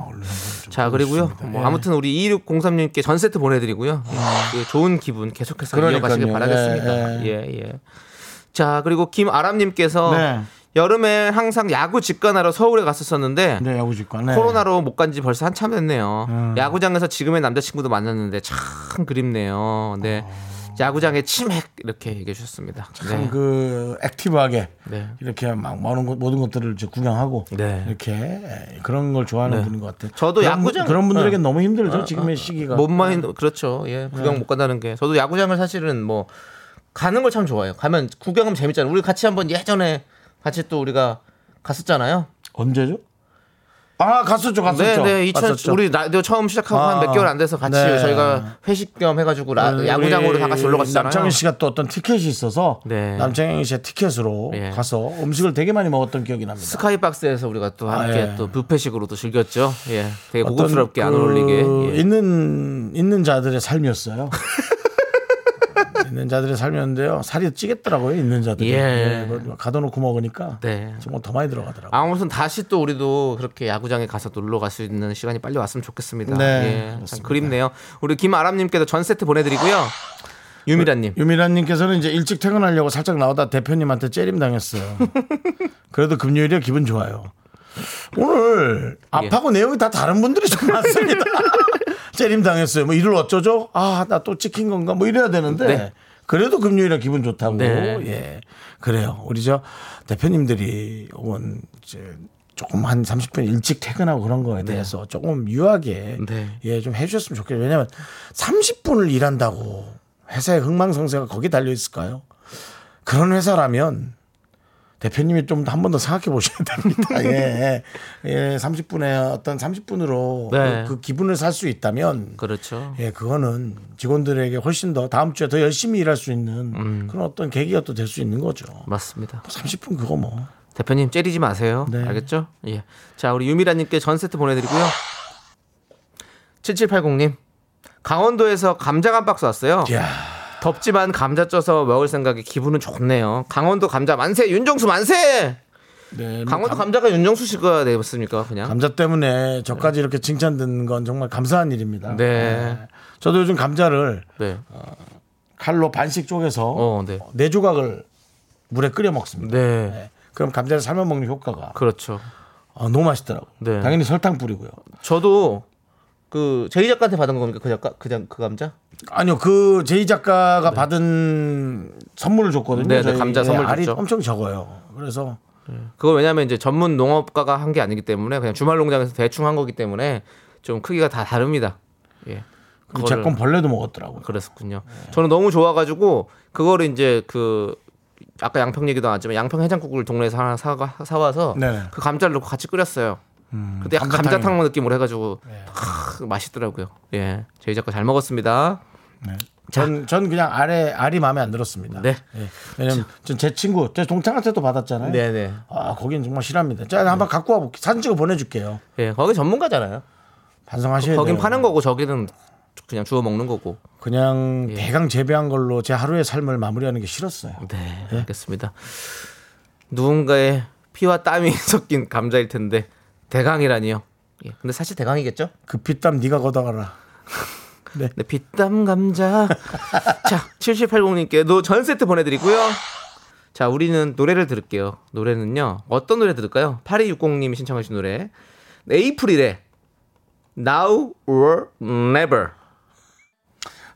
자 그리고요. 보겠습니다. 뭐 예. 아무튼 우리 2603님께 전 세트 보내드리고요. 그 좋은 기분 계속해서 그러니까요. 이어가시길 바라겠습니다. 예, 예 예. 자 그리고 김아람님께서 네. 여름에 항상 야구 직관하러 서울에 갔었었는데 네, 야구 직관. 네. 코로나로 못 간 지 벌써 한참 됐네요. 음. 야구장에서 지금의 남자친구도 만났는데 참 그립네요. 네. 야구장에 치맥 이렇게 얘기해 주셨습니다. 네. 참그 액티브하게 네. 이렇게 막 모든, 것, 모든 것들을 이제 구경하고 네. 이렇게 예, 그런 걸 좋아하는 네. 분인 것 같아요. 저도 그런, 야구장- 그런 분들에게 어. 너무 힘들죠 지금의 시기가. 몸만 그렇죠. 예. 구경 네. 못 간다는 게. 저도 야구장을 사실은 뭐 가는 걸 참 좋아해요. 가면 구경하면 재밌잖아요. 우리 같이 한번 예전에 같이 또 우리가 갔었잖아요. 언제죠? 아 갔었죠, 갔었죠. 네, 네. 2000 갔었죠. 우리 라디오 처음 시작하고 아, 한몇 개월 안 돼서 같이 네. 저희가 회식 겸 해가지고 라- 우리 야구장으로 다 같이 놀러 갔잖아요. 남창희 씨가 또 어떤 티켓이 있어서 네. 남창희 씨의 티켓으로 예. 가서 음식을 되게 많이 먹었던 기억이 납니다. 스카이박스에서 우리가 또 함께 아, 예. 또 뷔페식으로 또 즐겼죠. 예. 되게 고급스럽게 안그 어울리게. 예. 있는 있는 자들의 삶이었어요. 있는 자들의 삶이었는데요. 살이 찌겠더라고요. 있는 자들이. 예. 예, 그걸 가둬놓고 먹으니까 네. 정말 더 많이 들어가더라고요. 아무튼 다시 또 우리도 그렇게 야구장에 가서 놀러 갈 수 있는 시간이 빨리 왔으면 좋겠습니다. 네, 예, 참. 그립네요. 우리 김아람님께도 전 세트 보내드리고요. 유미라님. 유미란님께서는 이제 일찍 퇴근하려고 살짝 나오다 대표님한테 째림 당했어요. 그래도 금요일에 기분 좋아요. 오늘 앞하고 내용이 다 다른 분들이 좀 많습니다. 째림 당했어요. 뭐 일을 어쩌죠? 아, 나 또 찍힌 건가? 뭐 이래야 되는데. 네. 그래도 금요일에 기분 좋다고. 네. 예. 그래요. 우리 저 대표님들이 혹은 이제 조금 한 30분 일찍 퇴근하고 그런 거에 대해서 조금 유하게 네. 예, 좀 해주셨으면 좋겠어요. 왜냐면 30분을 일한다고 회사의 흥망성쇠가 거기 달려 있을까요? 그런 회사라면 대표님이 좀 한 번 더 생각해 보셔야 됩니다. 예, 예, 30분에 어떤 30분으로 네. 그, 그 기분을 살 수 있다면 그렇죠. 예, 그거는 직원들에게 훨씬 더 다음 주에 더 열심히 일할 수 있는 음. 그런 어떤 계기가 또 될 수 있는 거죠. 맞습니다. 30분 그거 뭐. 대표님 째리지 마세요. 네. 알겠죠? 예. 자, 우리 유미라 님께 전 세트 보내 드리고요. 7780 님. 강원도에서 감자 한 박스 왔어요. 야, 덥지만 감자 쪄서 먹을 생각에 기분은 좋네요. 강원도 감자 만세! 윤정수 만세! 네, 뭐 강원도 감- 감자가 윤정수 씨가 되었습니까? 그냥. 감자 때문에 저까지 이렇게 칭찬 듣는 건 정말 감사한 일입니다. 네. 저도 요즘 감자를 네. 칼로 반씩 쪼개서 어, 네. 네 조각을 물에 끓여 먹습니다. 네. 네. 그럼 감자를 삶아 먹는 효과가 그렇죠. 어, 너무 맛있더라고. 네. 당연히 설탕 뿌리고요. 저도 그 제이 작가한테 받은 겁니까? 그 작가 그냥 그 감자? 아니요, 그 제이 작가가 받은 선물을 줬거든요. 네, 네, 감자 선물 알이 줬죠. 엄청 적어요. 그래서 그거 왜냐면 이제 전문 농업가가 한 게 아니기 때문에 그냥 주말 농장에서 대충 한 거기 때문에 좀 크기가 다 다릅니다. 예. 그 제건 벌레도 먹었더라고요. 그랬었군요. 저는 너무 좋아가지고 그거를 이제 그 아까 양평 얘기도 나왔지만 양평 해장국을 동네에서 하나 사, 사와서 네네. 그 감자를 넣고 같이 끓였어요. 그때 약간. 감자탕 느낌으로 해가지고 하, 맛있더라고요. 예, 저희 작가 잘 먹었습니다. 전, 전 그냥 알에 알이 마음에 안 들었습니다. 네. 예. 왜냐면 전 제 친구, 제 동창한테도 받았잖아요. 네네. 아, 거긴 정말 싫어합니다. 자, 한번 갖고 와볼게. 사진 찍어 보내줄게요. 예, 거기 전문가잖아요. 반성하셔야 거긴 돼요. 파는 거고 저기는 그냥 주워 먹는 거고. 그냥 예. 대강 재배한 걸로 제 하루의 삶을 마무리하는 게 싫었어요. 네, 알겠습니다. 누군가의 피와 땀이 섞인 감자일 텐데 대강이라니요. 예, 근데 사실 대강이겠죠? 그 피땀 네가 걷어가라. 네, 피땀 감자. 자, 7780님께 전 세트 보내드리고요. 자, 우리는 노래를 들을게요. 노래는요. 어떤 노래 들을까요? 8260님이 신청하신 노래. 에이프릴의 Now or Never.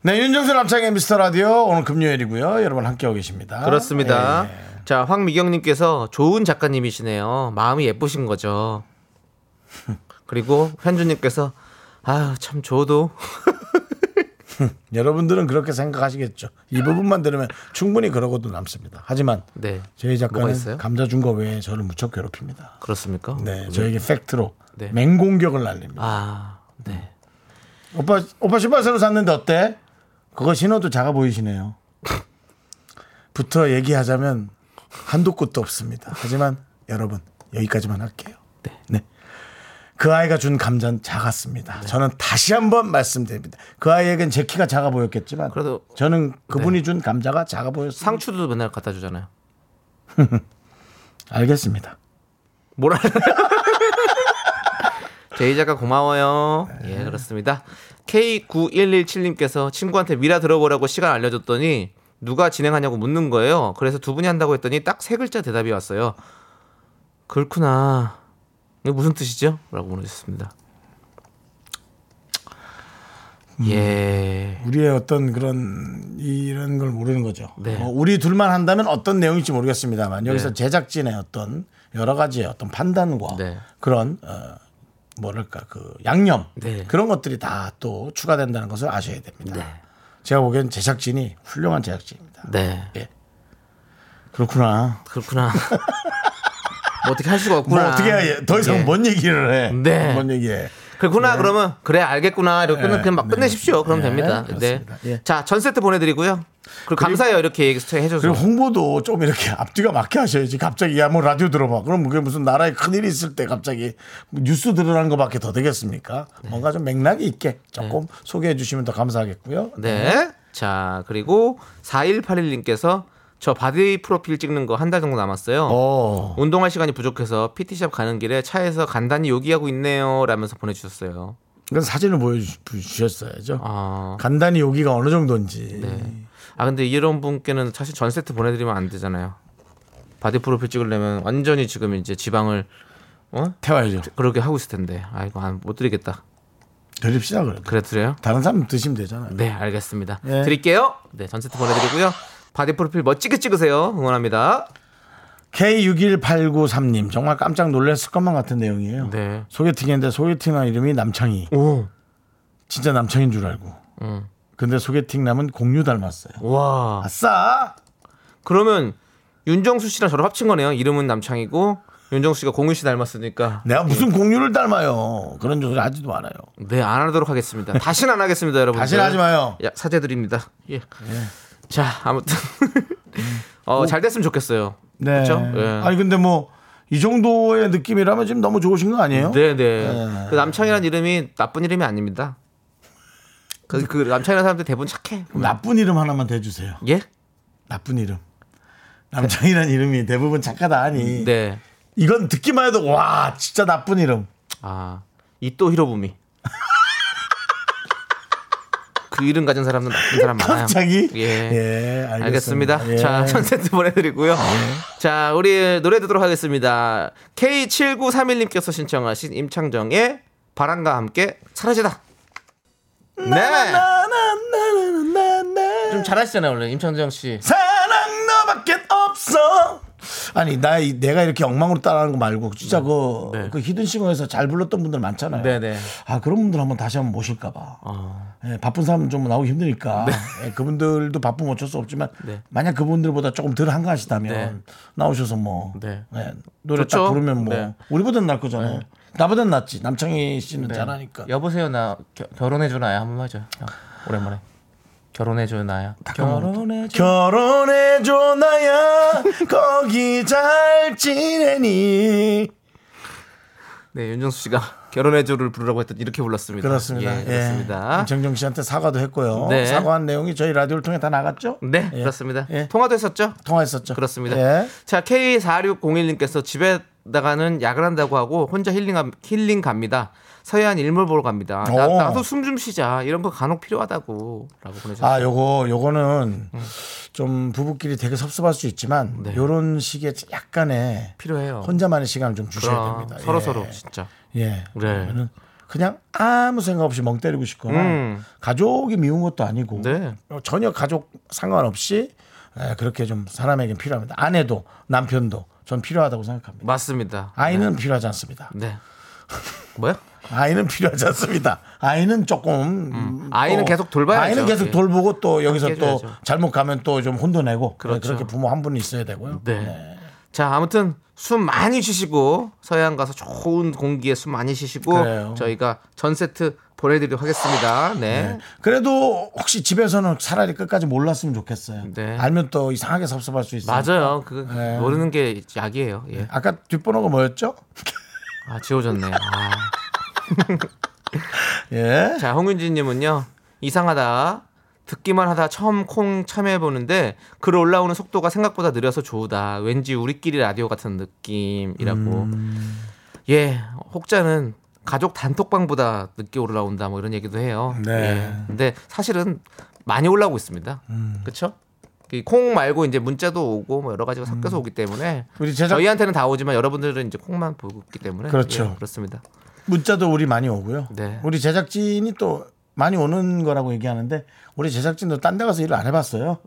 네, 윤정수 남창의 미스터 라디오 오늘 금요일이고요. 여러분 함께하고 계십니다. 그렇습니다. 예. 자, 황미경님께서 좋은 작가님이시네요. 마음이 예쁘신 거죠. 그리고 현주님께서 아유 참 저도 여러분들은 그렇게 생각하시겠죠. 이 부분만 들으면 충분히 그러고도 남습니다. 하지만 네 저희 작가는? 감자 준 거 외에 저를 무척 괴롭힙니다. 그렇습니까? 네, 저에게 팩트로 네. 맹공격을 날립니다. 아 네. 오빠 오빠 신발 새로 샀는데 어때? 그거 신어도 작아 보이시네요. 부터 얘기하자면 한도 끝도 없습니다. 하지만 여러분 여기까지만 할게요. 네. 그 아이가 준 감자는 작았습니다. 네. 저는 다시 한번 말씀드립니다. 그 아이에겐 제 키가 작아 보였겠지만 그래도- 저는 그분이 준 감자가 작아 보였습니다. 상추도 맨날 갖다 주잖아요. 알겠습니다. 뭐라 제이 작가 고마워요. 예, 그렇습니다. K9117님께서 친구한테 미라 들어보라고 시간 알려줬더니 누가 진행하냐고 묻는 거예요. 그래서 두 분이 한다고 했더니 딱 세 글자 대답이 왔어요. 그렇구나. 이게 무슨 뜻이죠? 라고 보내주셨습니다. 예. 우리의 어떤 그런 이런 걸 모르는 거죠. 네. 뭐 우리 둘만 한다면 어떤 내용일지 모르겠습니다만 여기서 네. 제작진의 어떤 여러 가지의 어떤 판단과 네. 그런 어, 뭐랄까 그 양념 네. 그런 것들이 다 또 추가된다는 것을 아셔야 됩니다. 네. 제가 보기엔 제작진이 훌륭한 제작진입니다. 네. 예. 그렇구나. 그렇구나. 뭐 어떻게 할 수가 없구나. 뭐 어떻게 해? 더 이상 예. 뭔 얘기를 해? 네. 뭔 얘기해? 그렇구나 그러면 그래 알겠구나 이렇게 네, 그냥 막 네. 끝내십시오. 그럼 네, 됩니다. 네. 그렇습니다. 예. 자전 세트 보내 드리고요. 그리고 감사해요 이렇게 얘기 해 줘서. 그리고 홍보도 좀 이렇게 앞뒤가 맞게 하셔야지. 갑자기 야 뭐 라디오 들어봐. 그럼 그게 무슨 나라에 큰일이 있을 때 갑자기 뉴스 들으라는 것밖에 더 되겠습니까? 뭔가 좀 맥락이 있게 조금 소개해 주시면 더 감사하겠고요. 네. 자 그리고 4181님께서 저 바디 프로필 찍는 거 한 달 정도 남았어요. 어. 운동할 시간이 부족해서 PT샵 가는 길에 차에서 간단히 요기하고 있네요. 라면서 보내주셨어요. 이건 사진을 보여주셨어야죠. 아, 간단히 여기가 어느 정도인지. 네. 아 근데 이런 분께는 사실 전 세트 보내드리면 안 되잖아요. 바디 프로필 찍으려면 완전히 지금 이제 지방을 어 태워야죠. 그렇게 하고 있을 텐데 아이고 안- 못 드리겠다. 드립시다 그래도. 그래 드려요? 다른 사람 드시면 되잖아요. 네 알겠습니다. 네. 드릴게요. 네 전 세트 보내드리고요. 바디 프로필 멋지게 찍으세요. 응원합니다. K61893님 정말 깜짝 놀랐을 것만 같은 내용이에요. 네. 소개팅인데 소개팅한 이름이 남창희. 오. 진짜 남창인 줄 알고. 음. 근데 소개팅 남은 공유 닮았어요. 와. 아싸! 그러면 윤정수 씨랑 저랑 합친 거네요. 이름은 남창이고 윤정수 씨가 공유 씨 닮았으니까. 내가 무슨 공유를 닮아요. 그런 소리 하지도 않아요. 네, 안 하도록 하겠습니다. 다시는 안 하겠습니다, 여러분. 다시는 하지 마요. 야, 사죄드립니다. 예. 자, 아무튼 어, 잘 됐으면 좋겠어요. 네. 그렇죠? 예. 아니 근데 뭐 이 정도의 느낌이라면 지금 너무 좋으신 거 아니에요? 네, 네. 그 남창이라는 이름이 나쁜 이름이 아닙니다. 그, 그 남창이라는 사람들 대부분 착해. 그럼 나쁜 이름 하나만 대주세요. 예? 나쁜 이름. 남창이라는 이름이 대부분 착하다 하니 네. 이건 듣기만 해도 와 진짜 나쁜 이름. 아, 이또 히로부미. 그 이름 가진 사람은 나쁜 사람 많아요. 갑자기? 예. 예, 알겠습니다. 알겠습니다. 예. 자, 전 세트 보내드리고요. 자, 우리 노래 듣도록 하겠습니다. K7931님께서 신청하신 임창정의 바람과 함께 사라지다. 네. 나나나나나나. 좀 잘하시잖아요, 원래 임창정 씨. 사랑 너밖에 없어. 아니 나 이- 내가 이렇게 엉망으로 따라하는 거 말고 진짜 그, 네. 그 히든싱어에서 잘 불렀던 분들 많잖아요. 네네. 아 그런 분들 한번 다시 한번 모실까봐. 어. 예, 바쁜 사람은 좀 나오기 힘드니까 예, 그분들도 바쁘면 어쩔 수 없지만 네. 만약 그분들보다 조금 덜 한가하시다면 네. 나오셔서 뭐 네. 예, 노래 좋죠. 딱 부르면 뭐 네. 우리보다는 날 거잖아요. 나보다는 낫지. 남창희 씨는 잘하니까. 여보세요, 나 결혼해줘 나야 한번 하죠. 형, 오랜만에. 결혼해줘 나야. 결혼해줘. 결혼해줘 나야 거기 잘 지내니 네, 윤정수 씨가 결혼해줘를 부르라고 했더니 이렇게 불렀습니다. 그렇습니다. 예, 그렇습니다. 정정 씨한테 사과도 했고요. 네. 사과한 내용이 저희 라디오를 통해 다 나갔죠? 네, 예. 그렇습니다. 예. 통화도 했었죠? 통화했었죠. 그렇습니다. 예. 자, K4601님께서 집에 나가는 야근 한다고 하고 혼자 힐링, 힐링 갑니다. 서해안 일몰 보러 갑니다. 나, 오. 나도 숨 좀 쉬자. 이런 거 간혹 필요하다고. 라고 보내주셨어요. 아, 요거 요거는 좀 부부끼리 되게 섭섭할 수 있지만 음. 네. 요런 식의 약간의 필요해요. 혼자만의 시간을 좀 주셔야 그럼 됩니다. 서로 예. 서로 진짜. 예. 네. 그러면은 그냥 아무 생각 없이 멍 때리고 싶거나 음. 가족이 미운 것도 아니고 네. 어, 전혀 가족 상관없이 예, 그렇게 좀 사람에겐 필요합니다. 아내도 남편도 전 필요하다고 생각합니다. 맞습니다. 아이는 필요하지 않습니다. 네. 뭐야? 아이는 필요하지 않습니다. 아이는 조금 음, 아이는 또 계속 돌봐야죠. 아이는 계속 예. 돌보고 또 여기서 또. 잘못 가면 또 좀 혼돈내고 그렇죠. 그렇게 부모 한 분이 있어야 되고요. 네. 자, 아무튼 숨 많이 쉬시고 서해안 가서 좋은 공기에 숨 많이 쉬시고 그래요. 저희가 전 세트 보내드리도록 하겠습니다. 네. 그래도 혹시 집에서는 차라리 끝까지 몰랐으면 좋겠어요. 네. 알면 또 이상하게 섭섭할 수 있어요. 맞아요. 그 네. 모르는 게 약이에요. 예. 아까 뒷번호가 뭐였죠? 아, 지워졌네. 아. 예. 자, 홍윤지님은요 이상하다. 듣기만 하다 처음 콩 참여해 보는데 글 올라오는 속도가 생각보다 느려서 좋다. 왠지 우리끼리 라디오 같은 느낌이라고. 음. 예, 혹자는 가족 단톡방보다 늦게 올라온다 뭐 이런 얘기도 해요. 네. 예. 근데 사실은 많이 올라오고 있습니다. 음. 그렇죠? 이콩 말고 이제 문자도 오고 뭐 여러 가지가 섞여서 오기 때문에 우리 제작 저희한테는 다 오지만 여러분들은 이제 콩만 보기 때문에 그렇죠. 예, 그렇습니다. 문자도 우리 많이 오고요. 네. 우리 제작진이 또 많이 오는 거라고 얘기하는데 우리 제작진도 딴 데 가서 일을 안 해봤어요.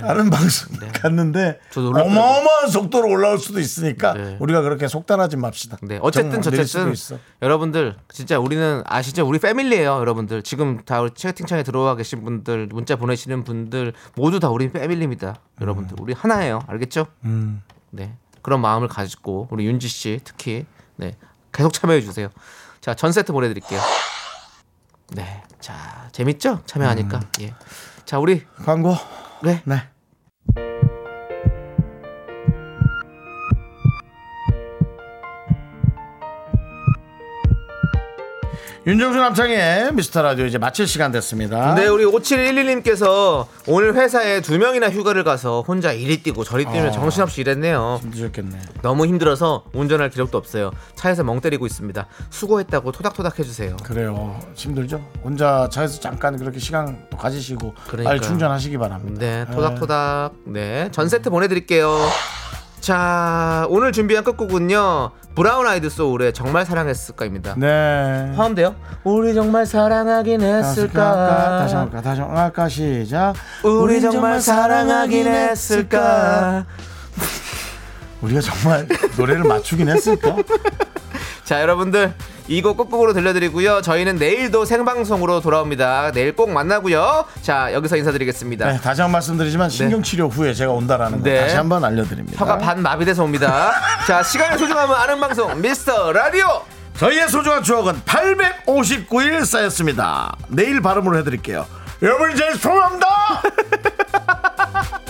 다른 방송 갔는데 저도 놀랐더라고요. 어마어마한 속도로 올라올 수도 있으니까 네. 우리가 그렇게 속단하지 맙시다. 네, 어쨌든 저쨌든. 여러분들 진짜 우리는 아시죠? 우리 패밀리예요, 여러분들. 지금 다 우리 채팅창에 들어와 계신 분들, 문자 보내시는 분들 모두 다 우리 패밀리입니다. 여러분들. 우리 하나예요. 알겠죠? 음. 네. 그런 마음을 가지고 우리 윤지 씨 특히 네. 계속 참여해 주세요. 자, 전 세트 보내 드릴게요. 네. 자, 재밌죠? 참여하니까. 예. 자, 우리 광고. 네. 네. 윤정수 남창의 미스터 라디오 이제 마칠 시간 됐습니다. 네, 우리 5711님께서 오늘 회사에 두 명이나 휴가를 가서 혼자 이리 뛰고 저리 뛰며 어. 정신없이 일했네요. 힘드셨겠네. 너무 힘들어서 운전할 기력도 없어요. 차에서 멍 때리고 있습니다. 수고했다고 토닥토닥 해주세요. 그래요. 힘들죠? 혼자 차에서 잠깐 그렇게 시간 또 가지시고 그러니까요. 빨리 충전하시기 바랍니다. 네, 토닥토닥. 네, 전 세트 보내드릴게요. 자, 오늘 준비한 끝곡은요. 브라운 아이드 소울의 정말 사랑했을까입니다. 네. 화음돼요? 우리 정말 사랑하긴 했을까? 다시 한번 할까? 다시 한번 할까? 시작. 우리 정말 사랑하긴 했을까? 우리가 정말 노래를 맞추긴 했을까? 자, 여러분들 이 곡 끝곡으로 들려드리고요. 저희는 내일도 생방송으로 돌아옵니다. 내일 꼭 만나고요. 자, 여기서 인사드리겠습니다. 네, 다시 한 번 말씀드리지만 신경치료 후에 제가 온다라는 거 네. 다시 한 번 알려드립니다. 혀가 반 마비돼서 옵니다. 자, 시간을 소중하면 아는 방송 미스터 라디오. 저희의 소중한 추억은 859일 쌓였습니다. 내일 발음으로 해드릴게요. 여러분 이제 소감합니다.